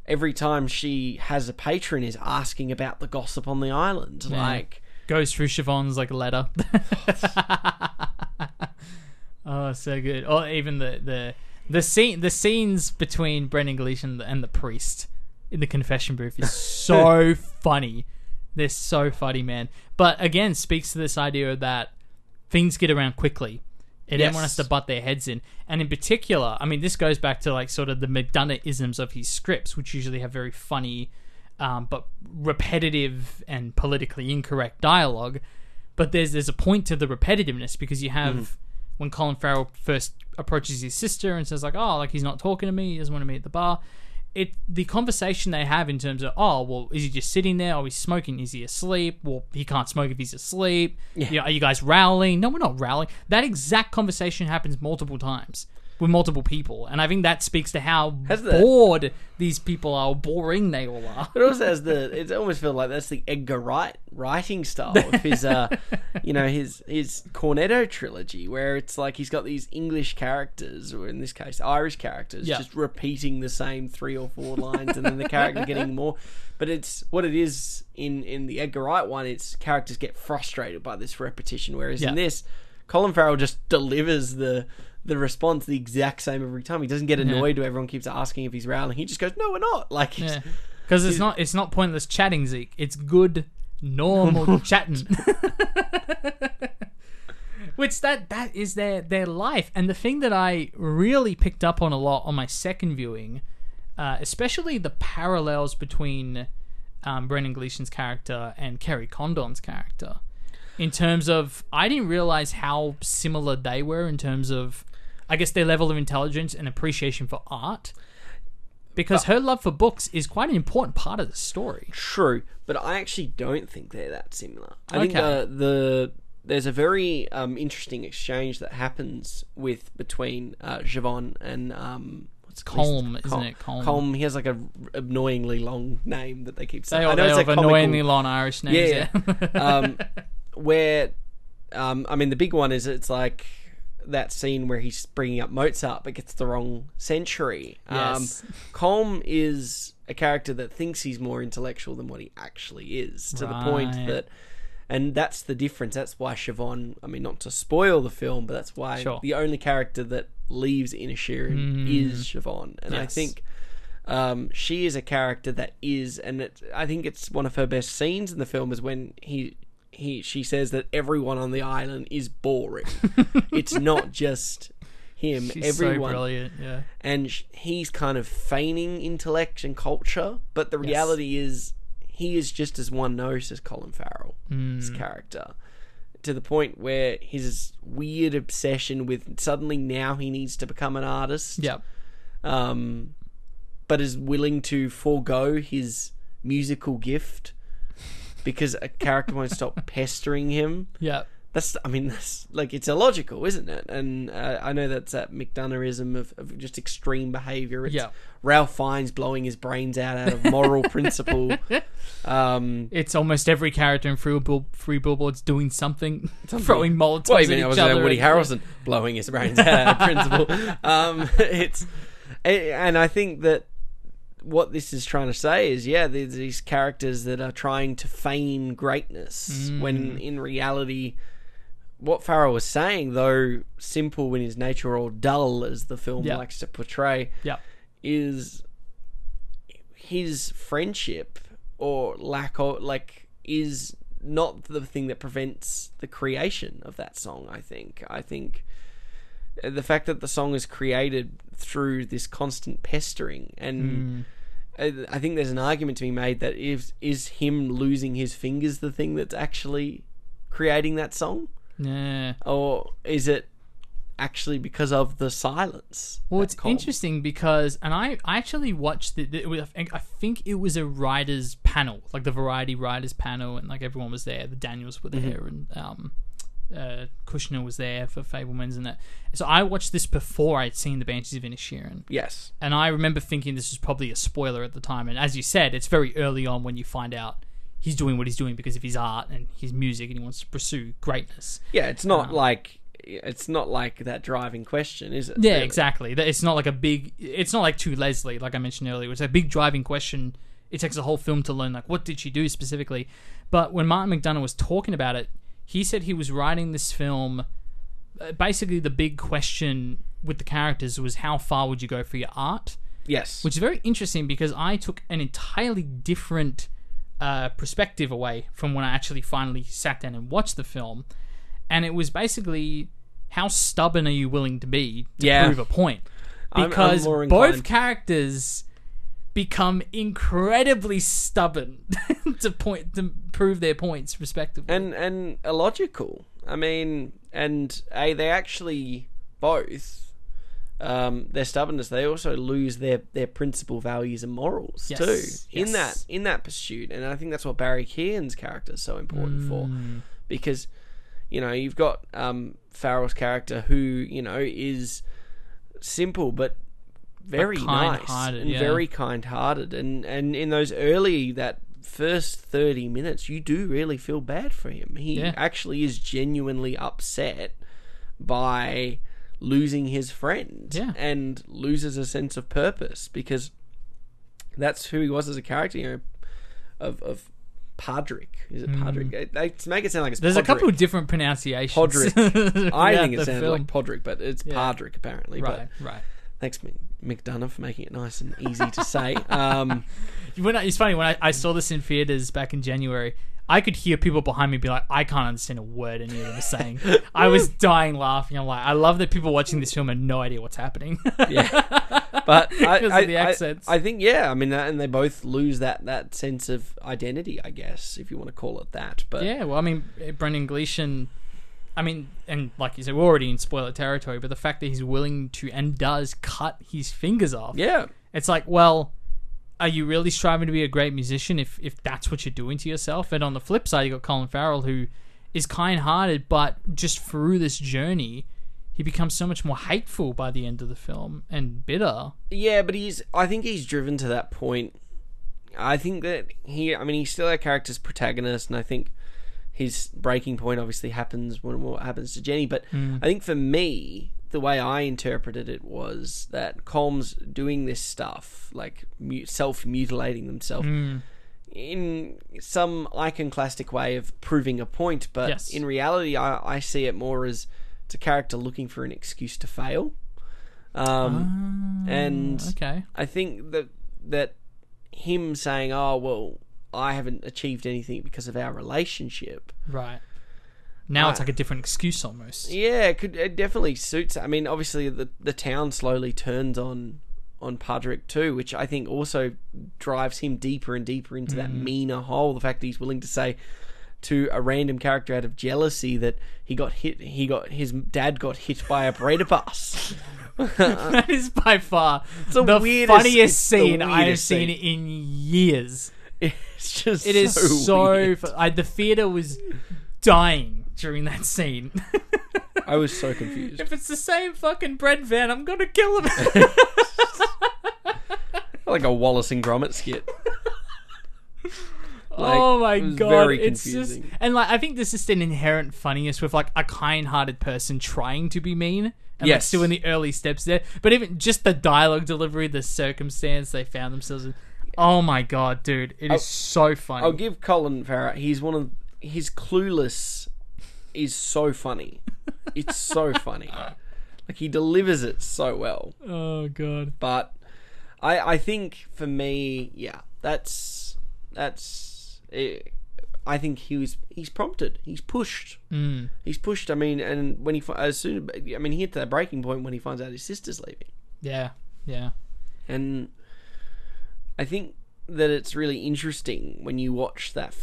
every time she has a patron is asking about the gossip on the island like goes through Siobhan's like a letter. oh, so good. Or even the the the scene the scenes between Brendan Gleeson and the priest in the confession booth is so funny. They're so funny, man. But again, speaks to this idea that things get around quickly. And everyone has to butt their heads in. And in particular, I mean, this goes back to like sort of the McDonagh isms of his scripts, which usually have very funny, um, but repetitive and politically incorrect dialogue. But there's there's a point to the repetitiveness because you have Mm-hmm. when Colin Farrell first approaches his sister and says like, "Oh, like he's not talking to me. He doesn't want to meet at the bar." It the conversation they have in terms of, "Oh, well, is he just sitting there? Or he's smoking? Is he asleep? Well, he can't smoke if he's asleep. Yeah. are you guys rowing? No, we're not rowing. That exact conversation happens multiple times with multiple people, and I think that speaks to how Has the- bored these people are, boring they all are. It also has the. It almost feels like that's the Edgar Wright writing style of his, uh, you know, his his Cornetto trilogy, where it's like he's got these English characters, or in this case, Irish characters, Yeah. just repeating the same three or four lines, and then the character getting more. But it's what it is in in the Edgar Wright one. It's characters get frustrated by this repetition, whereas Yeah. in this, Colin Farrell just delivers the. The response the exact same every time. He doesn't get annoyed when everyone keeps asking if he's rowing. He just goes, "No, we're not." Like, he's- Yeah, because it's not it's not pointless chatting, Zeke. It's good normal chatting. Which that that is their their life, and the thing that I really picked up on a lot on my second viewing, uh, especially the parallels between um, Brendan Gleeson's character and Kerry Condon's character, in terms of I didn't realize how similar they were in terms of, I guess their level of intelligence and appreciation for art because her love for books is quite an important part of the story. True, but I actually don't think they're that similar. I think Okay. the, the there's a very um, interesting exchange that happens with between uh, Siobhan and um, what's Colm, Col- isn't it? Colm. Colm. He has like a r- annoyingly long name that they keep They saying. all I know they it's all a have comical- annoyingly long Irish names. yeah, yeah. um, where um, I mean the big one is it's like that scene where he's bringing up Mozart but gets the wrong century. Yes. Um, Colm is a character that thinks he's more intellectual than what he actually is, to the point that. And that's the difference. That's why Siobhan, I mean, not to spoil the film, but that's why Sure. the only character that leaves Inisherin is Siobhan. And I think um, she is a character that is, and it, I think it's one of her best scenes in the film is when he he she says that everyone on the island is boring. it's not just him. She's everyone, so brilliant. Yeah. and sh- he's kind of feigning intellect and culture, but the reality is he is just as one note as Colin Farrell, his character, to the point where his weird obsession with suddenly now he needs to become an artist, Yep. um, but is willing to forego his musical gift because a character won't stop pestering him. Yeah. That's, I mean, that's like it's illogical, isn't it? And uh, I know that's that McDonaghism of, of just extreme behaviour. It's Yeah. Ralph Fiennes blowing his brains out out of moral principle. Um, It's almost every character in Free, Bill- free Billboards doing something, throwing Molotovs well, at even each I was other. Woody Harrelson blowing his brains out out of principle. Um, it's, and I think that what this is trying to say is, yeah, there's these characters that are trying to feign greatness mm. when in reality what Farrell was saying, though simple in his nature or dull as the film Yeah. likes to portray, Yep. is his friendship or lack of like is not the thing that prevents the creation of that song. I think. I think the fact that the song is created through this constant pestering and. I I think there's an argument to be made that is is him losing his fingers the thing that's actually creating that song, Yeah. or is it actually because of the silence? Well, it's interesting because, and I, I actually watched the, the it was, I think- I think it was a writers panel, like the Variety writers panel, and like everyone was there. The Daniels were there, and um, uh, Kushner was there for Fabelmans and that. So I watched this before I'd seen the Banshees of Inisherin, Yes. and I remember thinking this was probably a spoiler at the time. And as you said, it's very early on when you find out he's doing what he's doing because of his art and his music, and he wants to pursue greatness. Yeah, it's not like it's not like that driving question, is it? Yeah, really? exactly. It's not like a big. It's not like to Leslie, like I mentioned earlier. It's a big driving question. It takes a whole film to learn, like what did she do specifically. But when Martin McDonagh was talking about it, he said he was writing this film. uh, Basically, the big question with the characters was how far would you go for your art, Yes. which is very interesting because I took an entirely different uh, perspective away from when I actually finally sat down and watched the film, and it was basically how stubborn are you willing to be to Yeah. prove a point? I'm- I'm Because both characters become incredibly stubborn to point to prove their points respectively. and and illogical. I mean, and a they actually both um, their stubbornness. They also lose their their principal values and morals Yes, too in yes. that in that pursuit. And I think that's what Barry Keoghan's character is so important for Mm. because you know you've got um, Farrell's character who you know is simple but very nice and yeah. very kind-hearted and and in those early that first 30 minutes you do really feel bad for him he Yeah. actually is genuinely upset by losing his friend Yeah. and loses a sense of purpose because that's who he was as a character you know of of Padrick is it Padrick hmm. they, they make it sound like it's. There's a couple of different pronunciations. Podrick. I think it sounds film. like Podrick, but it's Yeah. Padrick apparently. right, But right. thanks, McDonagh, for making it nice and easy to say. Um, When I, it's funny when I, I saw this in theaters back in January, I could hear people behind me be like, "I can't understand a word any of them are saying." I was dying laughing. I'm like, I love that people watching this film have no idea what's happening. yeah, but I, Because of the accents. I, think yeah. I mean, and they both lose that that sense of identity, I guess, if you want to call it that. But yeah, well, I mean, Brendan Gleeson. I mean, and like you said, we're already in spoiler territory, but the fact that he's willing to and does cut his fingers off, yeah, it's like, well, are you really striving to be a great musician if if that's what you're doing to yourself? And on the flip side, you got Colin Farrell who is kind-hearted, but just through this journey, he becomes so much more hateful by the end of the film and bitter. yeah. But he's. I think he's driven to that point. I think that he. I mean, he's still our character's protagonist, and I think his breaking point obviously happens when what happens to Jenny. But hmm. I think for me, the way I interpreted it was that Colm's doing this stuff, like self mutilating themselves, hmm. in some iconoclastic way of proving a point. But Yes. in reality, I, I see it more as it's a character looking for an excuse to fail. Um, ah, and Okay. I think that that him saying, "Oh well, I haven't achieved anything because of our relationship." Right. Now it's Uh, like a different excuse almost. Yeah, it could it definitely suits. I mean, obviously the the town slowly turns on on Padrick too, which I think also drives him deeper and deeper into that meaner hole. The fact that he's willing to say to a random character out of jealousy that he got hit, he got his dad got hit by a Breda bus. that is by far the weirdest- it's funniest the scene I have seen scene. in years. It's just It is so, so. weird. fu- I, the theater was dying during that scene. I was so confused. if it's the same fucking bread van, I'm gonna kill him. like a Wallace and Gromit skit. oh my it was god, very it's just confusing. and like I think there's just an inherent funniness with like a kind-hearted person trying to be mean. And like Yes. still in the early steps there, but even just the dialogue delivery, the circumstance they found themselves in. Oh my god, dude, it is so funny. I'll give Colin Farrell. He's one of his clueless is so funny. It's so funny. Like he delivers it so well. oh god. But I I think for me, yeah, that's that's. eh, I think he was he's prompted. He's pushed. Mm. He's pushed. I mean, and when he as soon I mean he hit that breaking point when he finds out his sister's leaving. Yeah, yeah. and I think that it's really interesting when you watch that.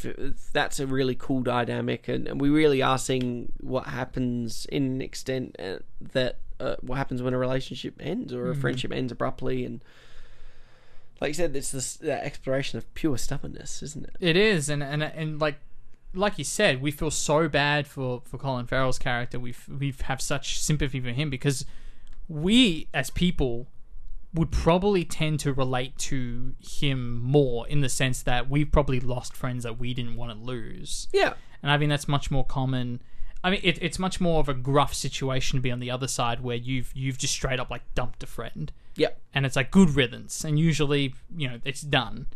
That's a really cool dynamic, and, and we really are seeing what happens in an extent uh, that uh, what happens when a relationship ends or a friendship ends abruptly, and like you said, it's this that exploration of pure stubbornness, isn't it? It is, and and and like like you said, we feel so bad for for Colin Farrell's character. We we have such sympathy for him because we as people would probably tend to relate to him more in the sense that we've probably lost friends that we didn't want to lose. Yeah, And I think that's much more common. I mean, it, it's much more of a gruff situation to be on the other side where you've you've just straight up like dumped a friend. Yeah, and it's like good riddance. And usually you know it's done.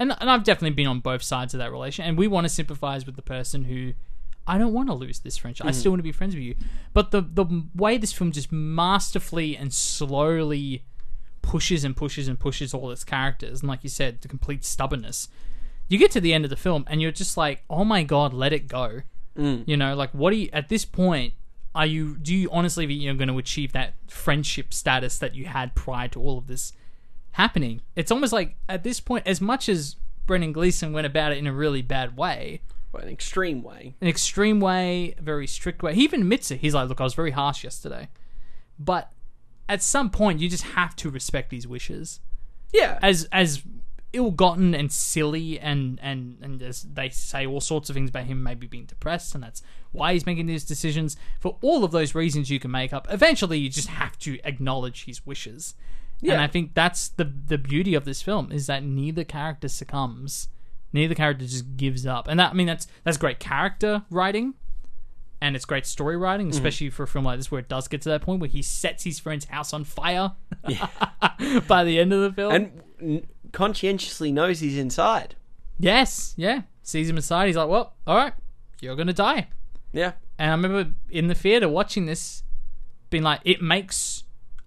And, and i've definitely been on both sides of that relation. And we want to sympathize with the person who i don't want to lose this friendship. I mm-hmm. still want to be friends with you. But the the way this film just masterfully and slowly pushes and pushes and pushes all its characters and like you said the complete stubbornness you get to the end of the film and you're just like oh my god let it go mm. you know like what do you at this point are you do you honestly think you're going to achieve that friendship status that you had prior to all of this happening? It's almost like at this point, as much as Brendan Gleeson went about it in a really bad way, Well, an extreme way. an extreme way, a very strict way. He even admits it. He's like, "Look, I was very harsh yesterday," but at some point, you just have to respect these wishes. Yeah. as as ill-gotten and silly and and and as they say all sorts of things about him maybe being depressed and that's why he's making these decisions. For all of those reasons you can make up eventually you just have to acknowledge his wishes. Yeah. and i think that's the the beauty of this film is that neither character succumbs. Neither character just gives up. And that i mean that's that's great character writing and it's great story writing, mm-hmm. especially for a film like this where it does get to that point where he sets his friend's house on fire by the end of the film. and conscientiously knows he's inside. Yes, yeah. Sees him inside. He's like, well, all right, you're going to die. Yeah. And I remember in the theater watching this, being like, it makes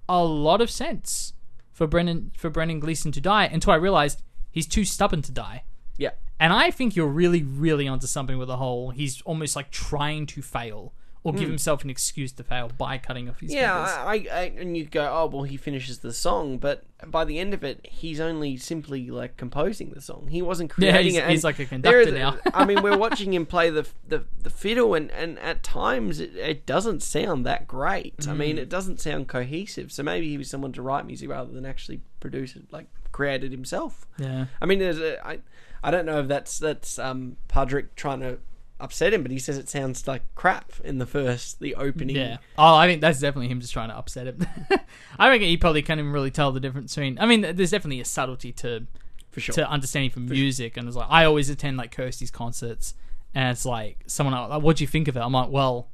a lot of sense for Brendan for Brendan Gleeson to die until I realized he's too stubborn to die. Yeah. And I think you're really, really onto something with the whole he's almost like trying to fail or give himself an excuse to fail by cutting off his Hmm. Yeah. I, I, and you go, oh well, he finishes the song, but by the end of it, he's only simply like composing the song. He wasn't Yeah, creating he's- it. he's like a there conductor now. I mean, we're watching him play the the, the fiddle, and, and at times it, it doesn't sound that great. I Mm. mean, it doesn't sound cohesive. So maybe he was someone to write music rather than actually produce it, like create it himself. Yeah. I mean, there's a, I, I don't know if that's that's um Padrick trying to upset him, but he says it sounds like crap in the first, the opening. Yeah. Oh, I think that's definitely him just trying to upset him. I reckon he probably can't even really tell the difference between. I mean, there's definitely a subtlety to for sure. to understanding from music, and it's like I always attend like Kirsty's concerts, and it's like someone like, "What do you think of it?" I'm like, "Well,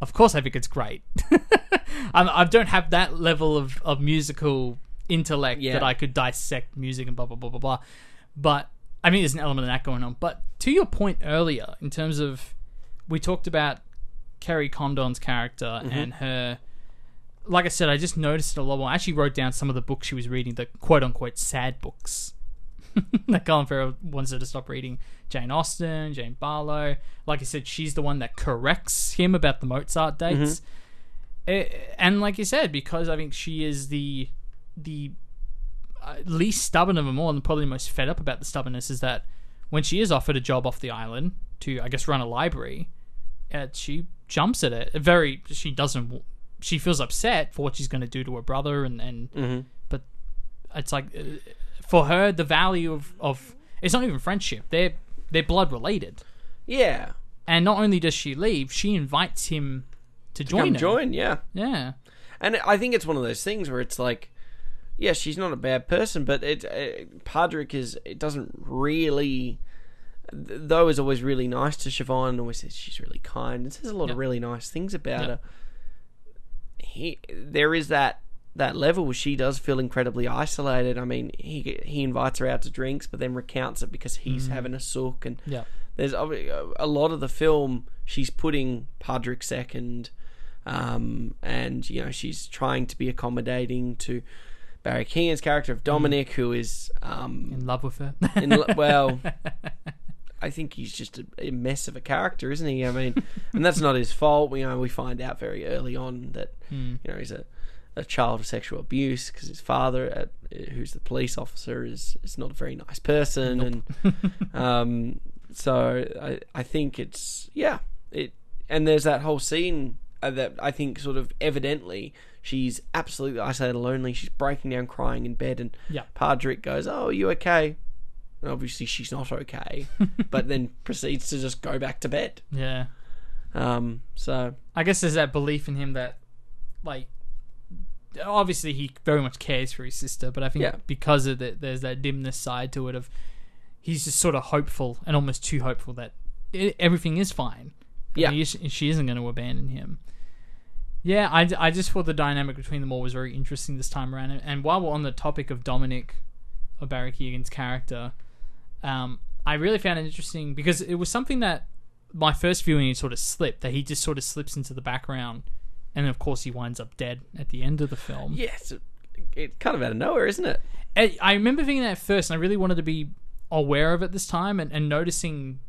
of course I think it's great." I don't have that level of of musical intellect Yeah. that I could dissect music and blah blah blah blah blah. But I mean, there's an element of that going on. But to your point earlier, in terms of we talked about Kerry Condon's character Mm-hmm. and her. Like I said, I just noticed it a lot more. I actually wrote down some of the books she was reading, the quote unquote sad books that Colin Farrell wants her to stop reading. Jane Austen, Jane Barlow. Like I said, she's the one that corrects him about the Mozart dates. Eh, and like you said, because I think she is the the least stubborn of them all, and probably most fed up about the stubbornness, is that when she is offered a job off the island to, I guess, run a library, uh, she jumps at it. Very, she doesn't. She feels upset for what she's going to do to her brother, and and but it's like uh, for her the value of of it's not even friendship. They're they're blood related, yeah. and not only does she leave, she invites him to join. Come her. join, yeah. Yeah. And I think it's one of those things where it's like, yeah, she's not a bad person, but it, it Padrick is. It doesn't really. Though is always really nice to Siobhan, and always says she's really kind, and says a lot Yep. of really nice things about Yep. her. He, there is that that level where she does feel incredibly isolated. I mean, he he invites her out to drinks, but then recounts it because he's having a sook, and Yeah. there's a lot of the film she's putting Padrick second, um, and you know she's trying to be accommodating to Barry Keoghan's character of Dominic, who is um, In love with her. in, lo- well, I think he's just a, a mess of a character, isn't he? I mean, and that's not his fault. We you know we find out very early on that Hmm. you know he's a a child of sexual abuse because his father, uh, who's the police officer, is is not a very nice person, and um, so I I think it's yeah it and there's that whole scene uh, that I think sort of evidently she's absolutely isolated, lonely. She's breaking down, crying in bed, and Yeah. Padrick goes, "Oh, are you okay?" And obviously she's not okay, but then proceeds to just go back to bed. yeah. Um, so I guess there's that belief in him that, like, obviously he very much cares for his sister, but I think Yeah. because of that, there's that dimness side to it of he's just sort of hopeful and almost too hopeful that i everything is fine. Yeah. He she isn't going to abandon him. Yeah, I, I just thought the dynamic between them all was very interesting this time around. And, and while we're on the topic of Dominic, or Barry Keoghan's character, um, I really found it interesting because it was something that my first viewing it sort of slipped that he just sort of slips into the background, and of course he winds up dead at the end of the film. yes, it's it kind of out of nowhere, isn't it? I, I remember thinking that at first, and I really wanted to be aware of it this time and, and noticing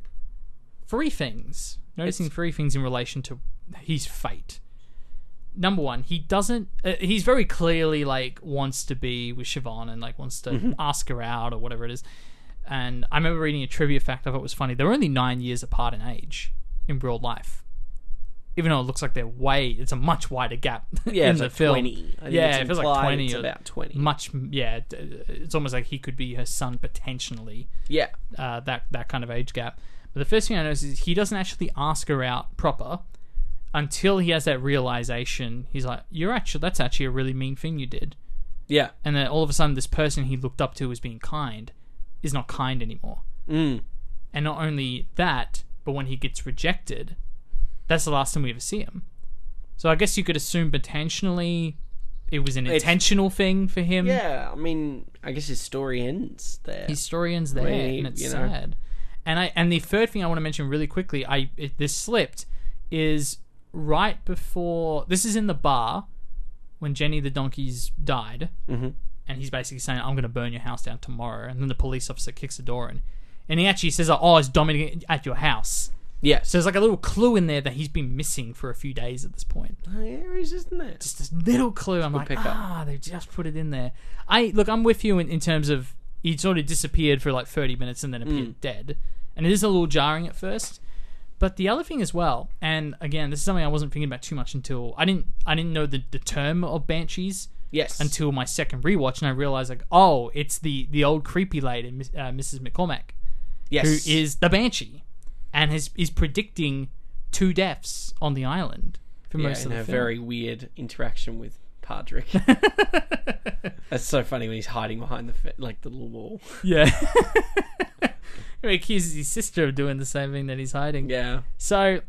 three things. Noticing three things in relation to his fate. Number one, he doesn't. Uh, he's very clearly like wants to be with Siobhan and like wants to Mm-hmm. ask her out or whatever it is. And I remember reading a trivia fact I thought was funny. They're only nine years apart in age in real life. Even though it looks like they're way, it's a much wider gap Yeah, in it's the like film. 20. I think yeah, it feels like twenty. it's or about 20. Much, yeah. It's almost like he could be her son potentially Yeah. uh, that that kind of age gap. But the first thing I notice is he doesn't actually ask her out proper until he has that realization. He's like, "You're actually that's actually a really mean thing you did," Yeah. and then all of a sudden, this person he looked up to as being kind is not kind anymore. Mm. And not only that, but when he gets rejected, that's the last time we ever see him. So I guess you could assume potentially it was an It's- intentional thing for him. Yeah, I mean, I guess his story ends there. historians there, Really, and it's you know. sad. And I and the third thing I want to mention really quickly, I it, this slipped, is right before this is in the bar when Jenny the donkeys died, mm-hmm. and he's basically saying, "I'm going to burn your house down tomorrow," and then the police officer kicks the door in, and he actually says, "Oh, it's Dominic at your house." Yeah. So there's like a little clue in there that he's been missing for a few days at this point Oh, yeah, in there. just this little clue. I'm like, ah, they just put it in there. I look, I'm with you in, in terms of he sort of disappeared for like 30 minutes and then appeared dead, and it is a little jarring at first. But the other thing as well, and again, this is something I wasn't thinking about too much until I didn't I didn't know the, the term of banshees Yes. until my second rewatch, and I realized like, oh, it's the the old creepy lady, uh, Mrs. McCormick, yes. who is the banshee, and has is predicting two deaths on the island for yeah, most of a the film. very weird interaction with Padrick. That's so funny when he's hiding behind the like the little wall. Yeah. he accuses his sister of doing the same thing that he's hiding. Yeah. So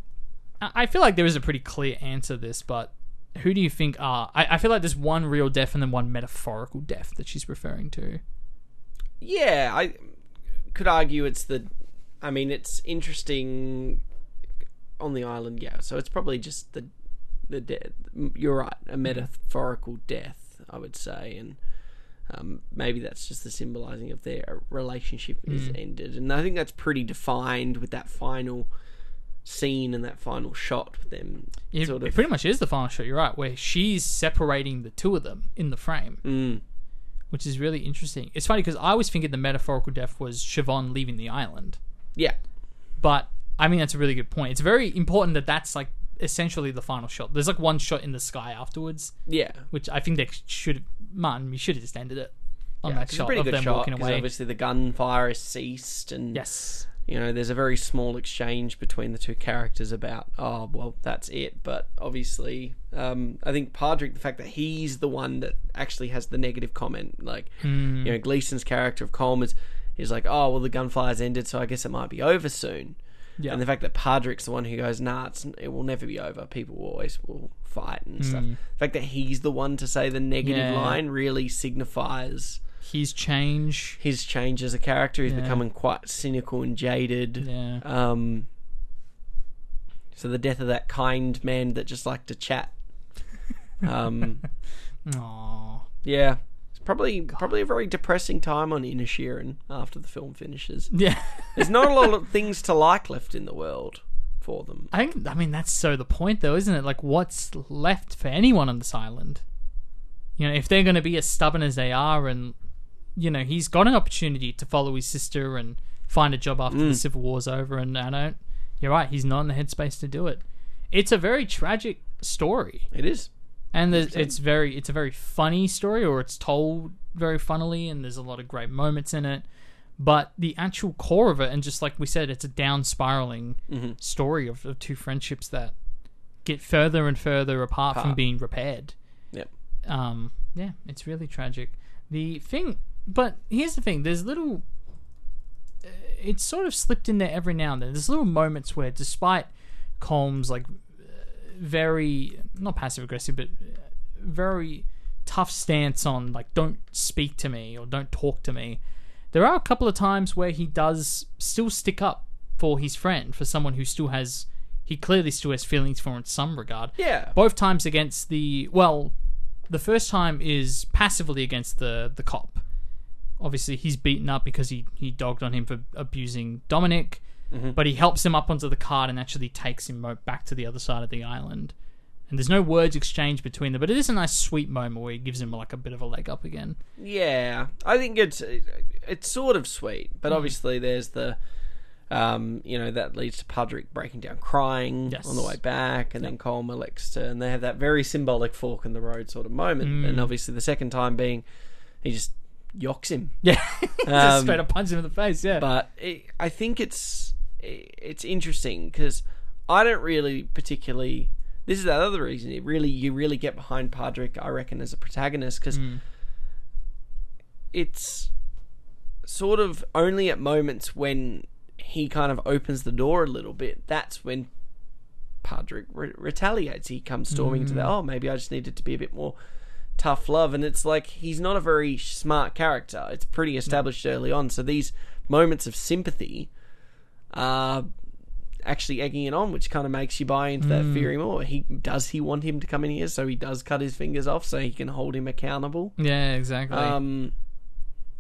I I feel like there is a pretty clear answer to this, but who do you think are? I, I feel like there's one real death and then one metaphorical death that she's referring to. Yeah, I could argue it's the. I mean, it's interesting on the island, yeah. So it's probably just the the death. You're right, a metaphorical death, I would say, and um, maybe that's just the symbolizing of their relationship is ended, and I think that's pretty defined with that final scene and that final shot with them. It, sort it pretty much is the final shot. You're right, where she's separating the two of them in the frame, Mm. which is really interesting. It's funny because I was thinking the metaphorical death was Siobhan leaving the island, yeah, but I mean that's a really good point. It's very important that that's like essentially the final shot. There's like one shot in the sky afterwards, yeah. which I think they should. Man, we should have just ended it on Yeah, that shot pretty of them shot walking away. obviously the gunfire has ceased, and Yes, you know, there's a very small exchange between the two characters about, oh, well, that's it. But obviously, um, I think Padrick, the fact that he's the one that actually has the negative comment, like, Hmm. you know, Gleeson's character of Coleman is like, oh, well, the gunfire's ended, so I guess it might be over soon. Yeah. And the fact that Padrick's the one who goes, nah, it's, it will never be over. People will always will fight and stuff. The fact that he's the one to say the negative. Yeah. line really signifies his change. his change as a character. He's Yeah. becoming quite cynical and jaded. Yeah. Um, so the death of that kind man that just liked to chat. Um, Aww. yeah, probably probably a very depressing time on Inisherin after the film finishes. Yeah. There's not a lot of things to like left in the world for them. I think. I mean, that's so the point, though, isn't it? Like, what's left for anyone on this island? You know, if they're going to be as stubborn as they are, and you know, he's got an opportunity to follow his sister and find a job after the mm. civil war's over, and I don't. You're right. He's not in the headspace to do it. It's a very tragic story. It is. And it's very it's a very funny story or it's told very funnily and there's a lot of great moments in it. But the actual core of it and just like we said it's a down spiraling story of, of two friendships that get further and further apart from being repaired. Yep. um yeah it's really tragic. The thing but here's the thing there's little uh, it's sort of slipped in there every now and then. There's little moments where despite Colm's like very not passive aggressive but uh, very tough stance on like don't speak to me or don't talk to me. There are a couple of times where he does still stick up for his friend for someone who still has he clearly still has feelings for in some regard. Yeah. both times against the well the first time is passively against the the cop. Obviously he's beaten up because he he dogged on him for abusing dominic but he helps him up onto the cart and actually takes him back to the other side of the island and there's no words exchanged between them. But it is a nice, sweet moment where he gives him like a bit of a leg up again. Yeah, I think it's it's sort of sweet, but Hmm. obviously there's the, um, you know, that leads to Padrick breaking down, crying Yes. on the way back, and then Colm elects to, and they have that very symbolic fork in the road sort of moment, and obviously the second time being, he just yocks him. Yeah, just Um, straight up punch him in the face. Yeah, but it, I think it's it's interesting because I don't really particularly. This is that other reason. It really you really get behind Padrick, I reckon, as a protagonist because hmm. it's sort of only at moments when he kind of opens the door a little bit. That's when Padrick re- retaliates. He comes storming into the. Hmm. Oh, maybe I just needed to be a bit more tough love and it's like he's not a very smart character it's pretty established hmm. early on so these moments of sympathy are actually egging it on which kind of makes you buy into that theory more he does he want him to come in here so he does cut his fingers off so he can hold him accountable yeah, exactly. um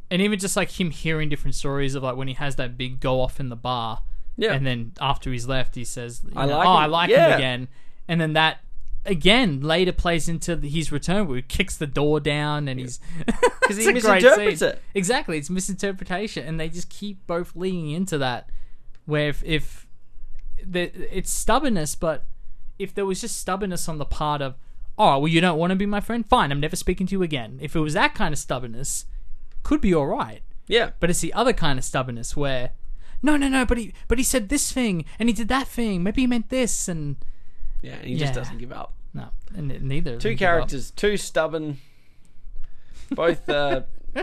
and even just like him hearing different stories of like when he has that big go off in the bar, yeah and then after he's left, he says, I know, like "Oh, him." I like Yeah. him again," and then that again later plays into his return where he kicks the door down and he's because he It's a great misinterprets it Exactly, it's misinterpretation, and they just keep both leaning into that. Where if, if the, it's stubbornness, but if there was just stubbornness on the part of, oh well, you don't want to be my friend, fine, I'm never speaking to you again. If it was that kind of stubbornness, could be all right. yeah But it's the other kind of stubbornness where, no, no, no, but he, but he said this thing and he did that thing. Maybe he meant this, and yeah and he just doesn't give up no, and neither. of two characters too stubborn both uh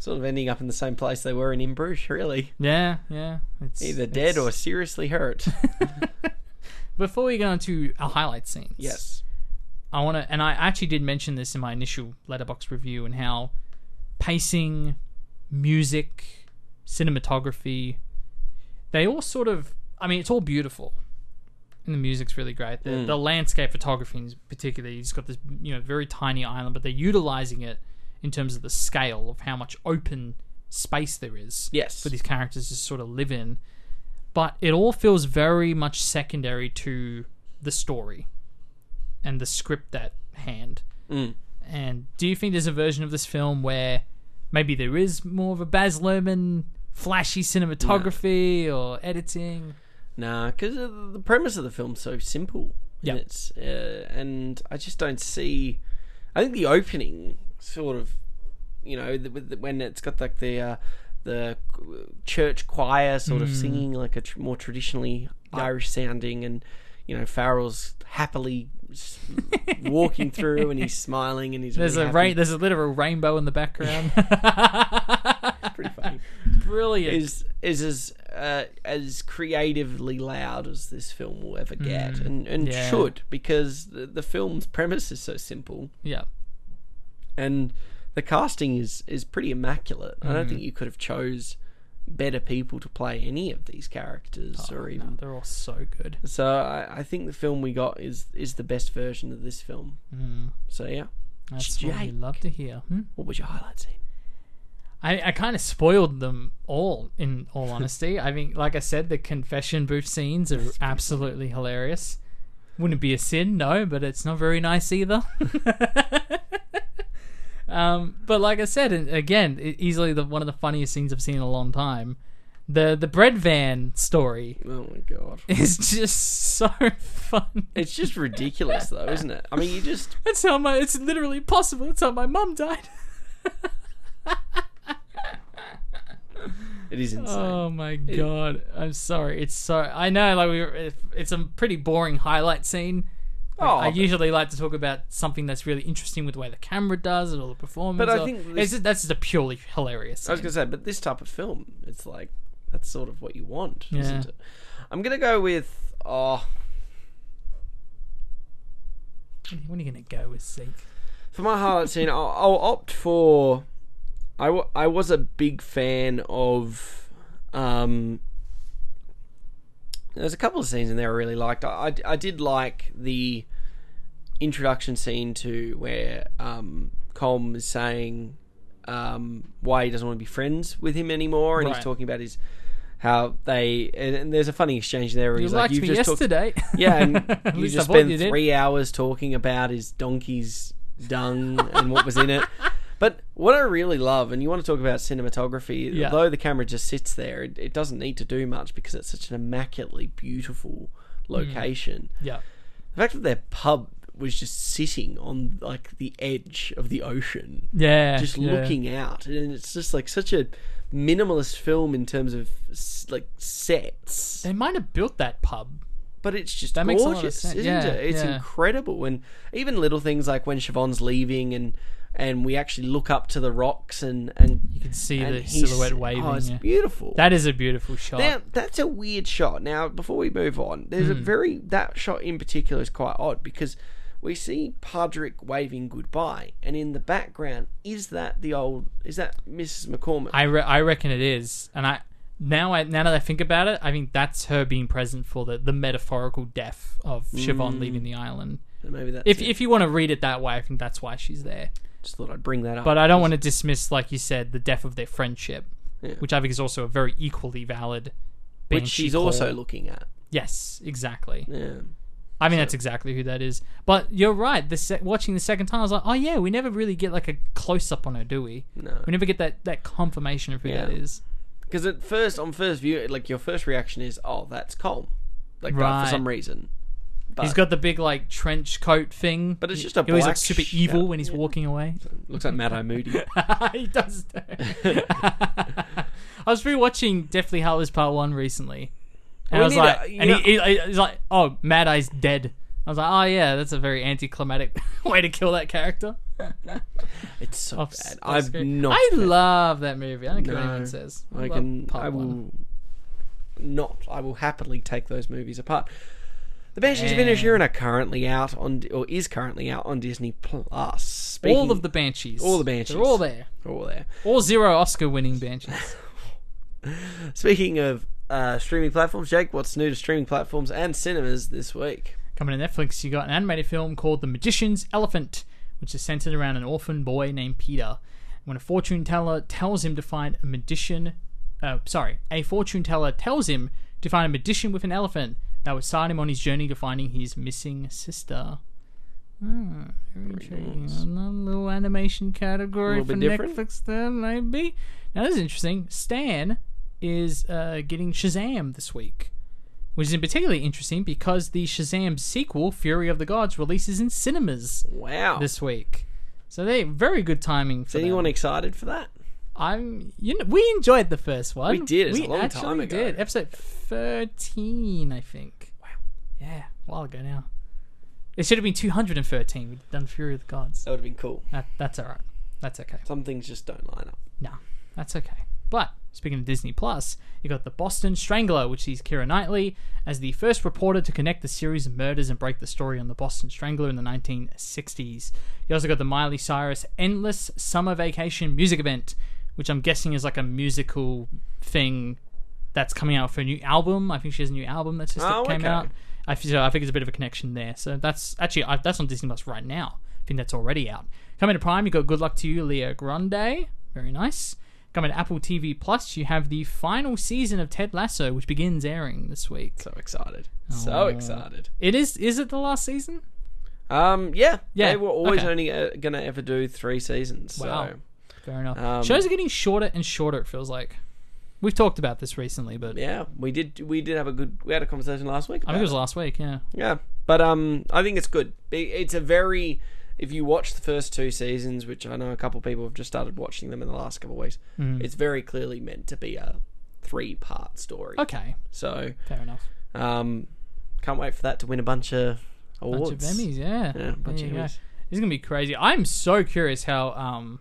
sort of ending up in the same place they were in in Bruges really Yeah, yeah. It's either dead it's- or seriously hurt Before we go into our highlight scenes, yes I want to, and I actually did mention this in my initial Letterboxd review, and how pacing, music, cinematography, they all sort of. I mean, it's all beautiful, and the music's really great. The, mm. the landscape photography, in particular, he's got this you know very tiny island, but they're utilizing it in terms of the scale of how much open space there is. Yes. for these characters to sort of live in. But it all feels very much secondary to the story and the script at hand. And do you think there's a version of this film where maybe there is more of a Baz Luhrmann flashy cinematography or editing? Nah, because the premise of the film's so simple. Yeah. Uh, and I just don't see. I think the opening sort of, you know, the, the, when it's got like the uh, the church choir sort of singing like a tr- more traditionally Irish sounding, and you know Farrell's happily s- walking through and he's smiling and he's There's really a happy. there's a literal rainbow in the background. pretty funny. Brilliant. is is as uh, as creatively loud as this film will ever get, and and Mm. yeah. should because the, the film's premise is so simple, yeah. And the casting is is pretty immaculate. I Mm. don't think you could have chose better people to play any of these characters, or Oh, No, even. they're all so good. So I, I think the film we got is is the best version of this film. So yeah, That's what we Jake. love to hear. Hmm? what was your highlight scene? I, I kind of spoiled them all, in all honesty. I mean, like I said, the confession booth scenes are absolutely hilarious. Wouldn't be a sin, no, but it's not very nice either. um, but like I said, and again, easily the one of the funniest scenes I've seen in a long time. The the bread van story Oh my god, is just so fun. it's just ridiculous though, isn't it? I mean, you just That's how my. It's literally possible. It's how my mum died. it is insane. Oh my god! I'm sorry. It's so. I know, like we. Were, it's a pretty boring highlight scene. Oh, I usually like to talk about something that's really interesting with the way the camera does it or the performance. But I or- think this- just, that's just a purely hilarious. I was gonna say, but this type of film, it's like that's sort of what you want, Yeah. isn't it? I'm gonna go with oh, What are you gonna go with, Zeke? for my highlight scene. I'll, I'll opt for. I, w- I was a big fan of. Um, there's a couple of scenes in there I really liked. I, I, I did like the introduction scene to where um, Colm is saying um, why he doesn't want to be friends with him anymore, and he's talking about his how they and, and there's a funny exchange there. Where You he's like, liked "You've me just talked- yesterday. yeah, and you just spent you three hours talking about his donkey's dung and what was in it. But what I really love, and you want to talk about cinematography, Yeah. although the camera just sits there, it, it doesn't need to do much because it's such an immaculately beautiful mm. location. Yeah. The fact that their pub was just sitting on like the edge of the ocean, Yeah. just yeah. looking out, and it's just like such a minimalist film in terms of like sets They might have built that pub. but it's just That makes a lot of gorgeous, sense. isn't Yeah, it? It's yeah. incredible, and even little things like when Siobhan's leaving, and and we actually look up to the rocks, and and You can see the silhouette waving. Oh, it's yeah. beautiful. That is a beautiful shot. now that's a weird shot. Now before we move on, there's Hmm. a very that shot in particular is quite odd because we see Padrick waving goodbye, and in the background is that the old is that Mrs. McCormick? I re- I reckon it is, and I now I now that I think about it, I think that's her being present for the the metaphorical death of Siobhan Mm. leaving the island. Maybe that's If it. if you want to read it that way, I think that's why she's there. Just thought I'd bring that up. But I don't want to dismiss, like you said, the death of their friendship, Yeah. which I think is also a very equally valid. which she's call. also looking at. Yes, exactly. Yeah. I mean, that's exactly who that is. But you're right. The se- watching the second time, I was like, oh yeah, we never really get like a close up on her, do we? No. We never get that that confirmation of who that Yeah. is. Because at first, on first view, like your first reaction is, "Oh, that's Colm," like that Right. for some reason. But He's got the big like trench coat thing. But it's just a He always black looks super evil yeah. when he's walking away. looks like Mad-Eye Moody. he does. I was rewatching Deathly Hallows Part One recently, and We I was need like, you and he, he, he's like, "Oh, Mad Eye's dead." I was like, "Oh yeah, that's a very anticlimactic way to kill that character." It's so Off- bad. off I've screen. not. I love that movie. I don't care what No. anyone says. I love can. Part I will One. not. I will happily take those movies apart. The Banshees of Inisherin are currently out on, or is currently out on Disney Plus. Speaking, all of the Banshees. all the Banshees. They're all there. all there. All zero Oscar-winning Banshees. Speaking of uh, streaming platforms, Jake, what's new to streaming platforms and cinemas this week? Coming to Netflix, you got an animated film called The Magician's Elephant, which is centered around an orphan boy named Peter. When a fortune teller tells him to find a magician, uh, sorry, a fortune teller tells him to find a magician with an elephant that would start him on his journey to finding his missing sister. Ah, very intriguing. Another little animation category for different? Netflix there, maybe. Now, this is interesting. Stan is uh, getting Shazam this week which is particularly interesting because the Shazam sequel, Fury of the Gods, releases in cinemas Wow. this week. So they very good timing For is anyone them. excited for that? I'm you know we enjoyed the first one. We did, it's a we long actually time ago. Did episode thirteen, I think. Wow. Yeah, a while ago now. It should have been two hundred and thirteen. We'd done Fury of the Gods. That would have been cool. That, that's all right. That's okay. Some things just don't line up. No, that's okay. But speaking of Disney Plus, you got the Boston Strangler, which sees Keira Knightley as the first reporter to connect the series of murders and break the story on the Boston Strangler in the 1960s. You also got the Miley Cyrus Endless Summer Vacation music event, which I'm guessing is like a musical thing that's coming out for a new album. I think she has a new album that's just Oh, came okay. out. I so I think there's a bit of a connection there. So that's actually I, that's on Disney Plus right now. I think that's already out. Coming to Prime, you got Good Luck to You, Leo Grande. Very nice. Coming to Apple TV Plus, you have the final season of Ted Lasso, which begins airing this week. So excited. Oh. So excited. It is. Is it the last season? Um, yeah, Yeah, They were always okay. only uh, gonna ever do three seasons. So. Wow. Fair enough. Um, Shows are getting shorter and shorter. It feels like. We've talked about this recently, but Yeah, we did. We did have a good. We had a conversation last week. I think it was last week. Yeah. Yeah, but um, I think it's good. It- It's a very. If you watch the first two seasons, which I know a couple of people have just started watching them in the last couple of weeks, Mm. it's very clearly meant to be a three-part story. Okay. So, Fair enough. um, can't wait for that to win a bunch of awards. Bunch of Emmys. Yeah. Yeah, a bunch There of you go. Emmys. This is gonna be crazy. I'm so curious how um,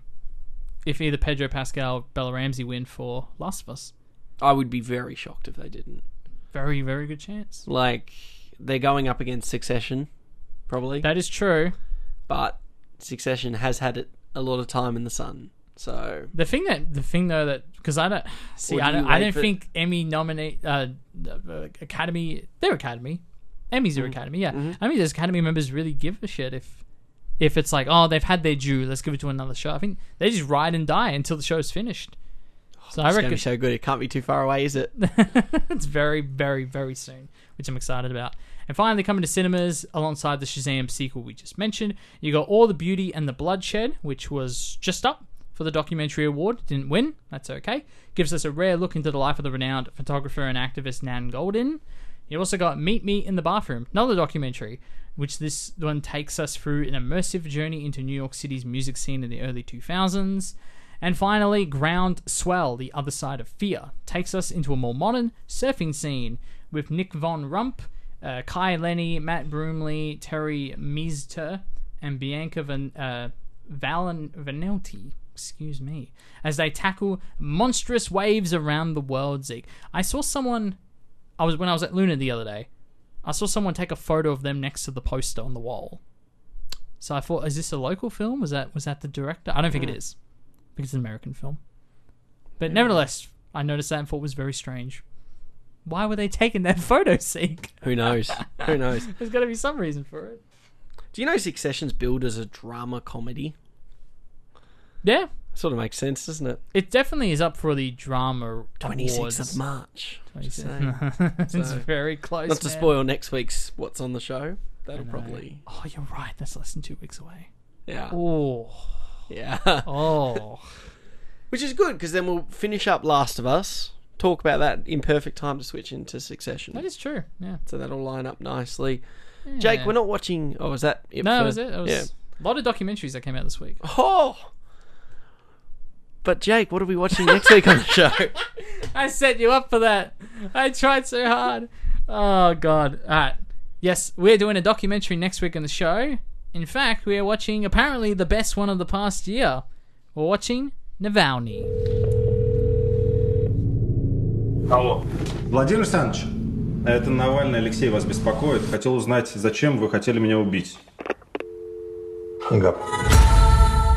if either Pedro Pascal, or Bella Ramsey win for Last of Us. I would be very shocked if they didn't. Very, very good chance. Like, they're going up against Succession, probably, That is true. but Succession has had it a lot of time in the sun. So The thing that the thing though that because I don't see I do don't I don't for- think Emmy nominate uh, uh Academy their Academy Emmys Mm-hmm. are Academy yeah I mean there's Academy members really give a shit if if it's like oh they've had their due let's give it to another show I think they just ride and die until the show's finished oh, So I It's gonna reckon be so good. It can't be too far away, is it? it's very, very, very soon, which I'm excited about. And finally, coming to cinemas alongside the Shazam sequel we just mentioned, you got All the Beauty and the Bloodshed, which was just up for the documentary award. Didn't win. That's okay. Gives us a rare look into the life of the renowned photographer and activist Nan Goldin. You also got Meet Me in the Bathroom, another documentary, which this one takes us through an immersive journey into New York City's music scene in the early 2000s. And finally, Ground Swell, The Other Side of Fear, takes us into a more modern surfing scene with Nic Von Rupp, uh, Kai Lenny, Matt Bromley, Terry Meester, and Bianca Van, uh, Valen- Vanelti. Excuse me. As they tackle monstrous waves around the world, Zeke. I saw someone. I was when I was at Luna the other day. I saw someone take a photo of them next to the poster on the wall. So I thought, is this a local film? Was that was that the director? I don't think it hmm. is. because it's an American film. But hmm. nevertheless, I noticed that and thought it was very strange. Why were they taking that photo, Zeke? Who knows? Who knows? There's got to be some reason for it. Do you know Succession's billed as a drama comedy? Yeah, Sort of makes sense, doesn't it? it definitely is up for the drama Twenty sixth awards. of March. Just 26th. saying. it's So, very close. Not to man. spoil next week's what's on the show. That'll probably Oh, you're right. That's less than two weeks away. yeah Oh, yeah. oh. Which is good because then we'll finish up Last of Us. Talk about that in perfect time to switch into Succession. that is true. Yeah. so that'll line up nicely. Jake, Yeah. we're not watching. Oh, is that it? No, for- that was it. It was Yeah. a lot of documentaries that came out this week. Oh. But Jake, what are we watching next week on the show? I set you up for that. I tried so hard. Oh god. Alright. Yes, we're doing a documentary next week on the show. In fact, we are watching apparently the best one of the past year. We're watching Navalny. Алло. Владимир Александрович, это Навальный Алексей вас беспокоит. Хотел узнать, зачем вы хотели меня убить. Hung up.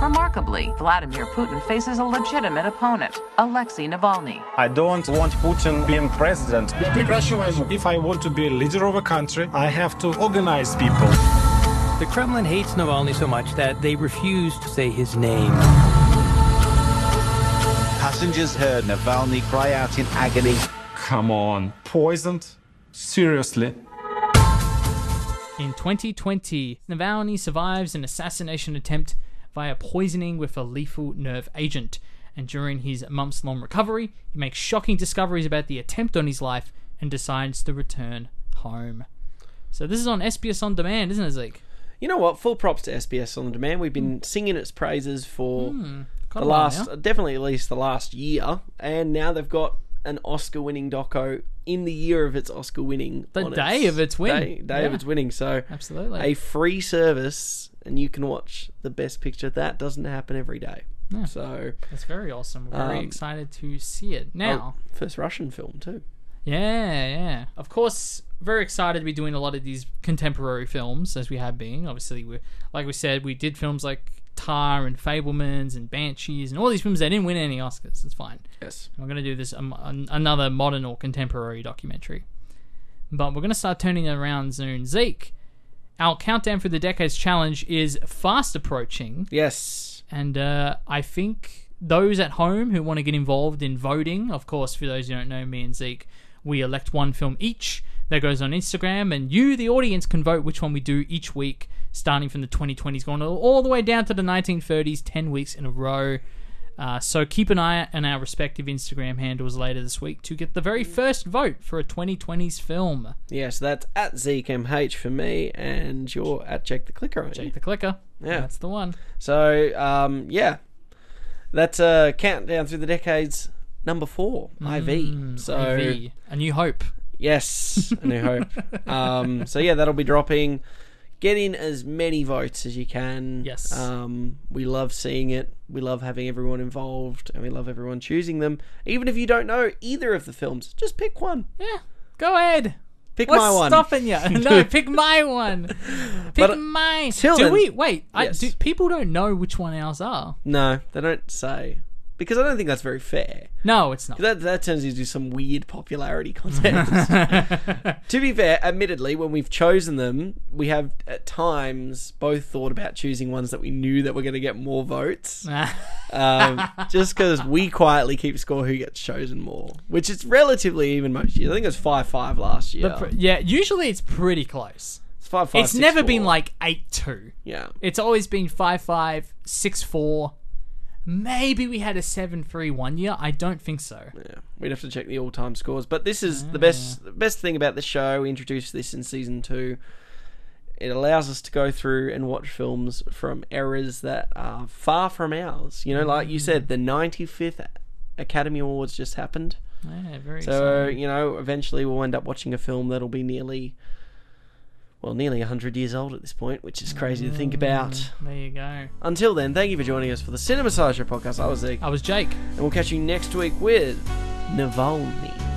Remarkably, Vladimir Putin faces a legitimate opponent, Alexei Navalny. I don't want Putin being president. If I want to be a leader of a country, I have to organize people. The Kremlin hates Navalny so much that they refuse to say his name. Passengers heard Navalny cry out in agony. Come on. Poisoned? Seriously? In 2020, Navalny survives an assassination attempt via poisoning with a lethal nerve agent. And during his months long recovery, he makes shocking discoveries about the attempt on his life and decides to return home. So this is on SBS On Demand, isn't it, Zeke? You know what? Full props to SBS on demand. We've been hmm. singing its praises for. Hmm, quite the last, definitely at least the last year, and now they've got an Oscar-winning doco in the year of its Oscar-winning. The day of its win. day, day of its winning. So Absolutely. a free service, and you can watch the best picture. That doesn't happen every day. Yeah. So That's very awesome. We're very Um, excited to see it. Now, oh, first Russian film too. Yeah, yeah. Of course, very excited to be doing a lot of these contemporary films as we have been. Obviously, we like we said, we did films like Tar and Fabelmans and Banshees and all these films that didn't win any Oscars. It's fine. Yes. We're going to do this um, another modern or contemporary documentary. But we're going to start turning it around soon. Zeke, our countdown for the decades challenge is fast approaching. Yes. And uh, I think those at home who want to get involved in voting, of course, for those who don't know me and Zeke, we elect one film each that goes on Instagram, and you, the audience, can vote which one we do each week, starting from the 2020s, going all- the way down to the 1930s, 10 weeks in a row. Uh, so keep an eye on our respective Instagram handles later this week to get the very first vote for a 2020s film. Yes, that's at ZekeMH for me, and you're at Jake the Clicker, aren't you? Jake the Clicker. Yeah. That's the one. So, um, yeah, that's a countdown through the decades number four, IV. So, IV. A New Hope. yes, a new hope. um, so yeah, that'll be dropping. Get in as many votes as you can. Yes. Um, we love seeing it. We love having everyone involved, and we love everyone choosing them. Even if you don't know either of the films, just pick one. Yeah, go ahead. Pick What's my one. stopping you? No, pick my one. Pick But, uh, mine. till do then- we wait? I, Yes. do, people don't know which one ours are. No, they don't say because I don't think that's very fair. No, it's not. That that turns into some weird popularity contest. to be fair, admittedly, when we've chosen them, we have at times both thought about choosing ones that we knew that were going to get more votes. um, just because we quietly keep score who gets chosen more, which is relatively even most years. I think it was five five last year. But pr- yeah, usually it's pretty close. it's five five. it's six, never been like 8 2. yeah. It's always been 5 5, 6 4. Maybe we had a 7 3 one year. I don't think so. Yeah, we'd have to check the all-time scores. But this is the best. The best thing about the show. We introduced this in season two. It allows us to go through and watch films from eras that are far from ours. You know, like you mm. said, the 95th Academy Awards just happened. Yeah, very So exciting. you know, eventually we'll end up watching a film that'll be nearly, well, nearly hundred years old at this point, which is crazy to think mm, about. There you go. Until then, thank you for joining us for the Cinema Show podcast. I was Zeke, I was Jake. and we'll catch you next week with Navalny.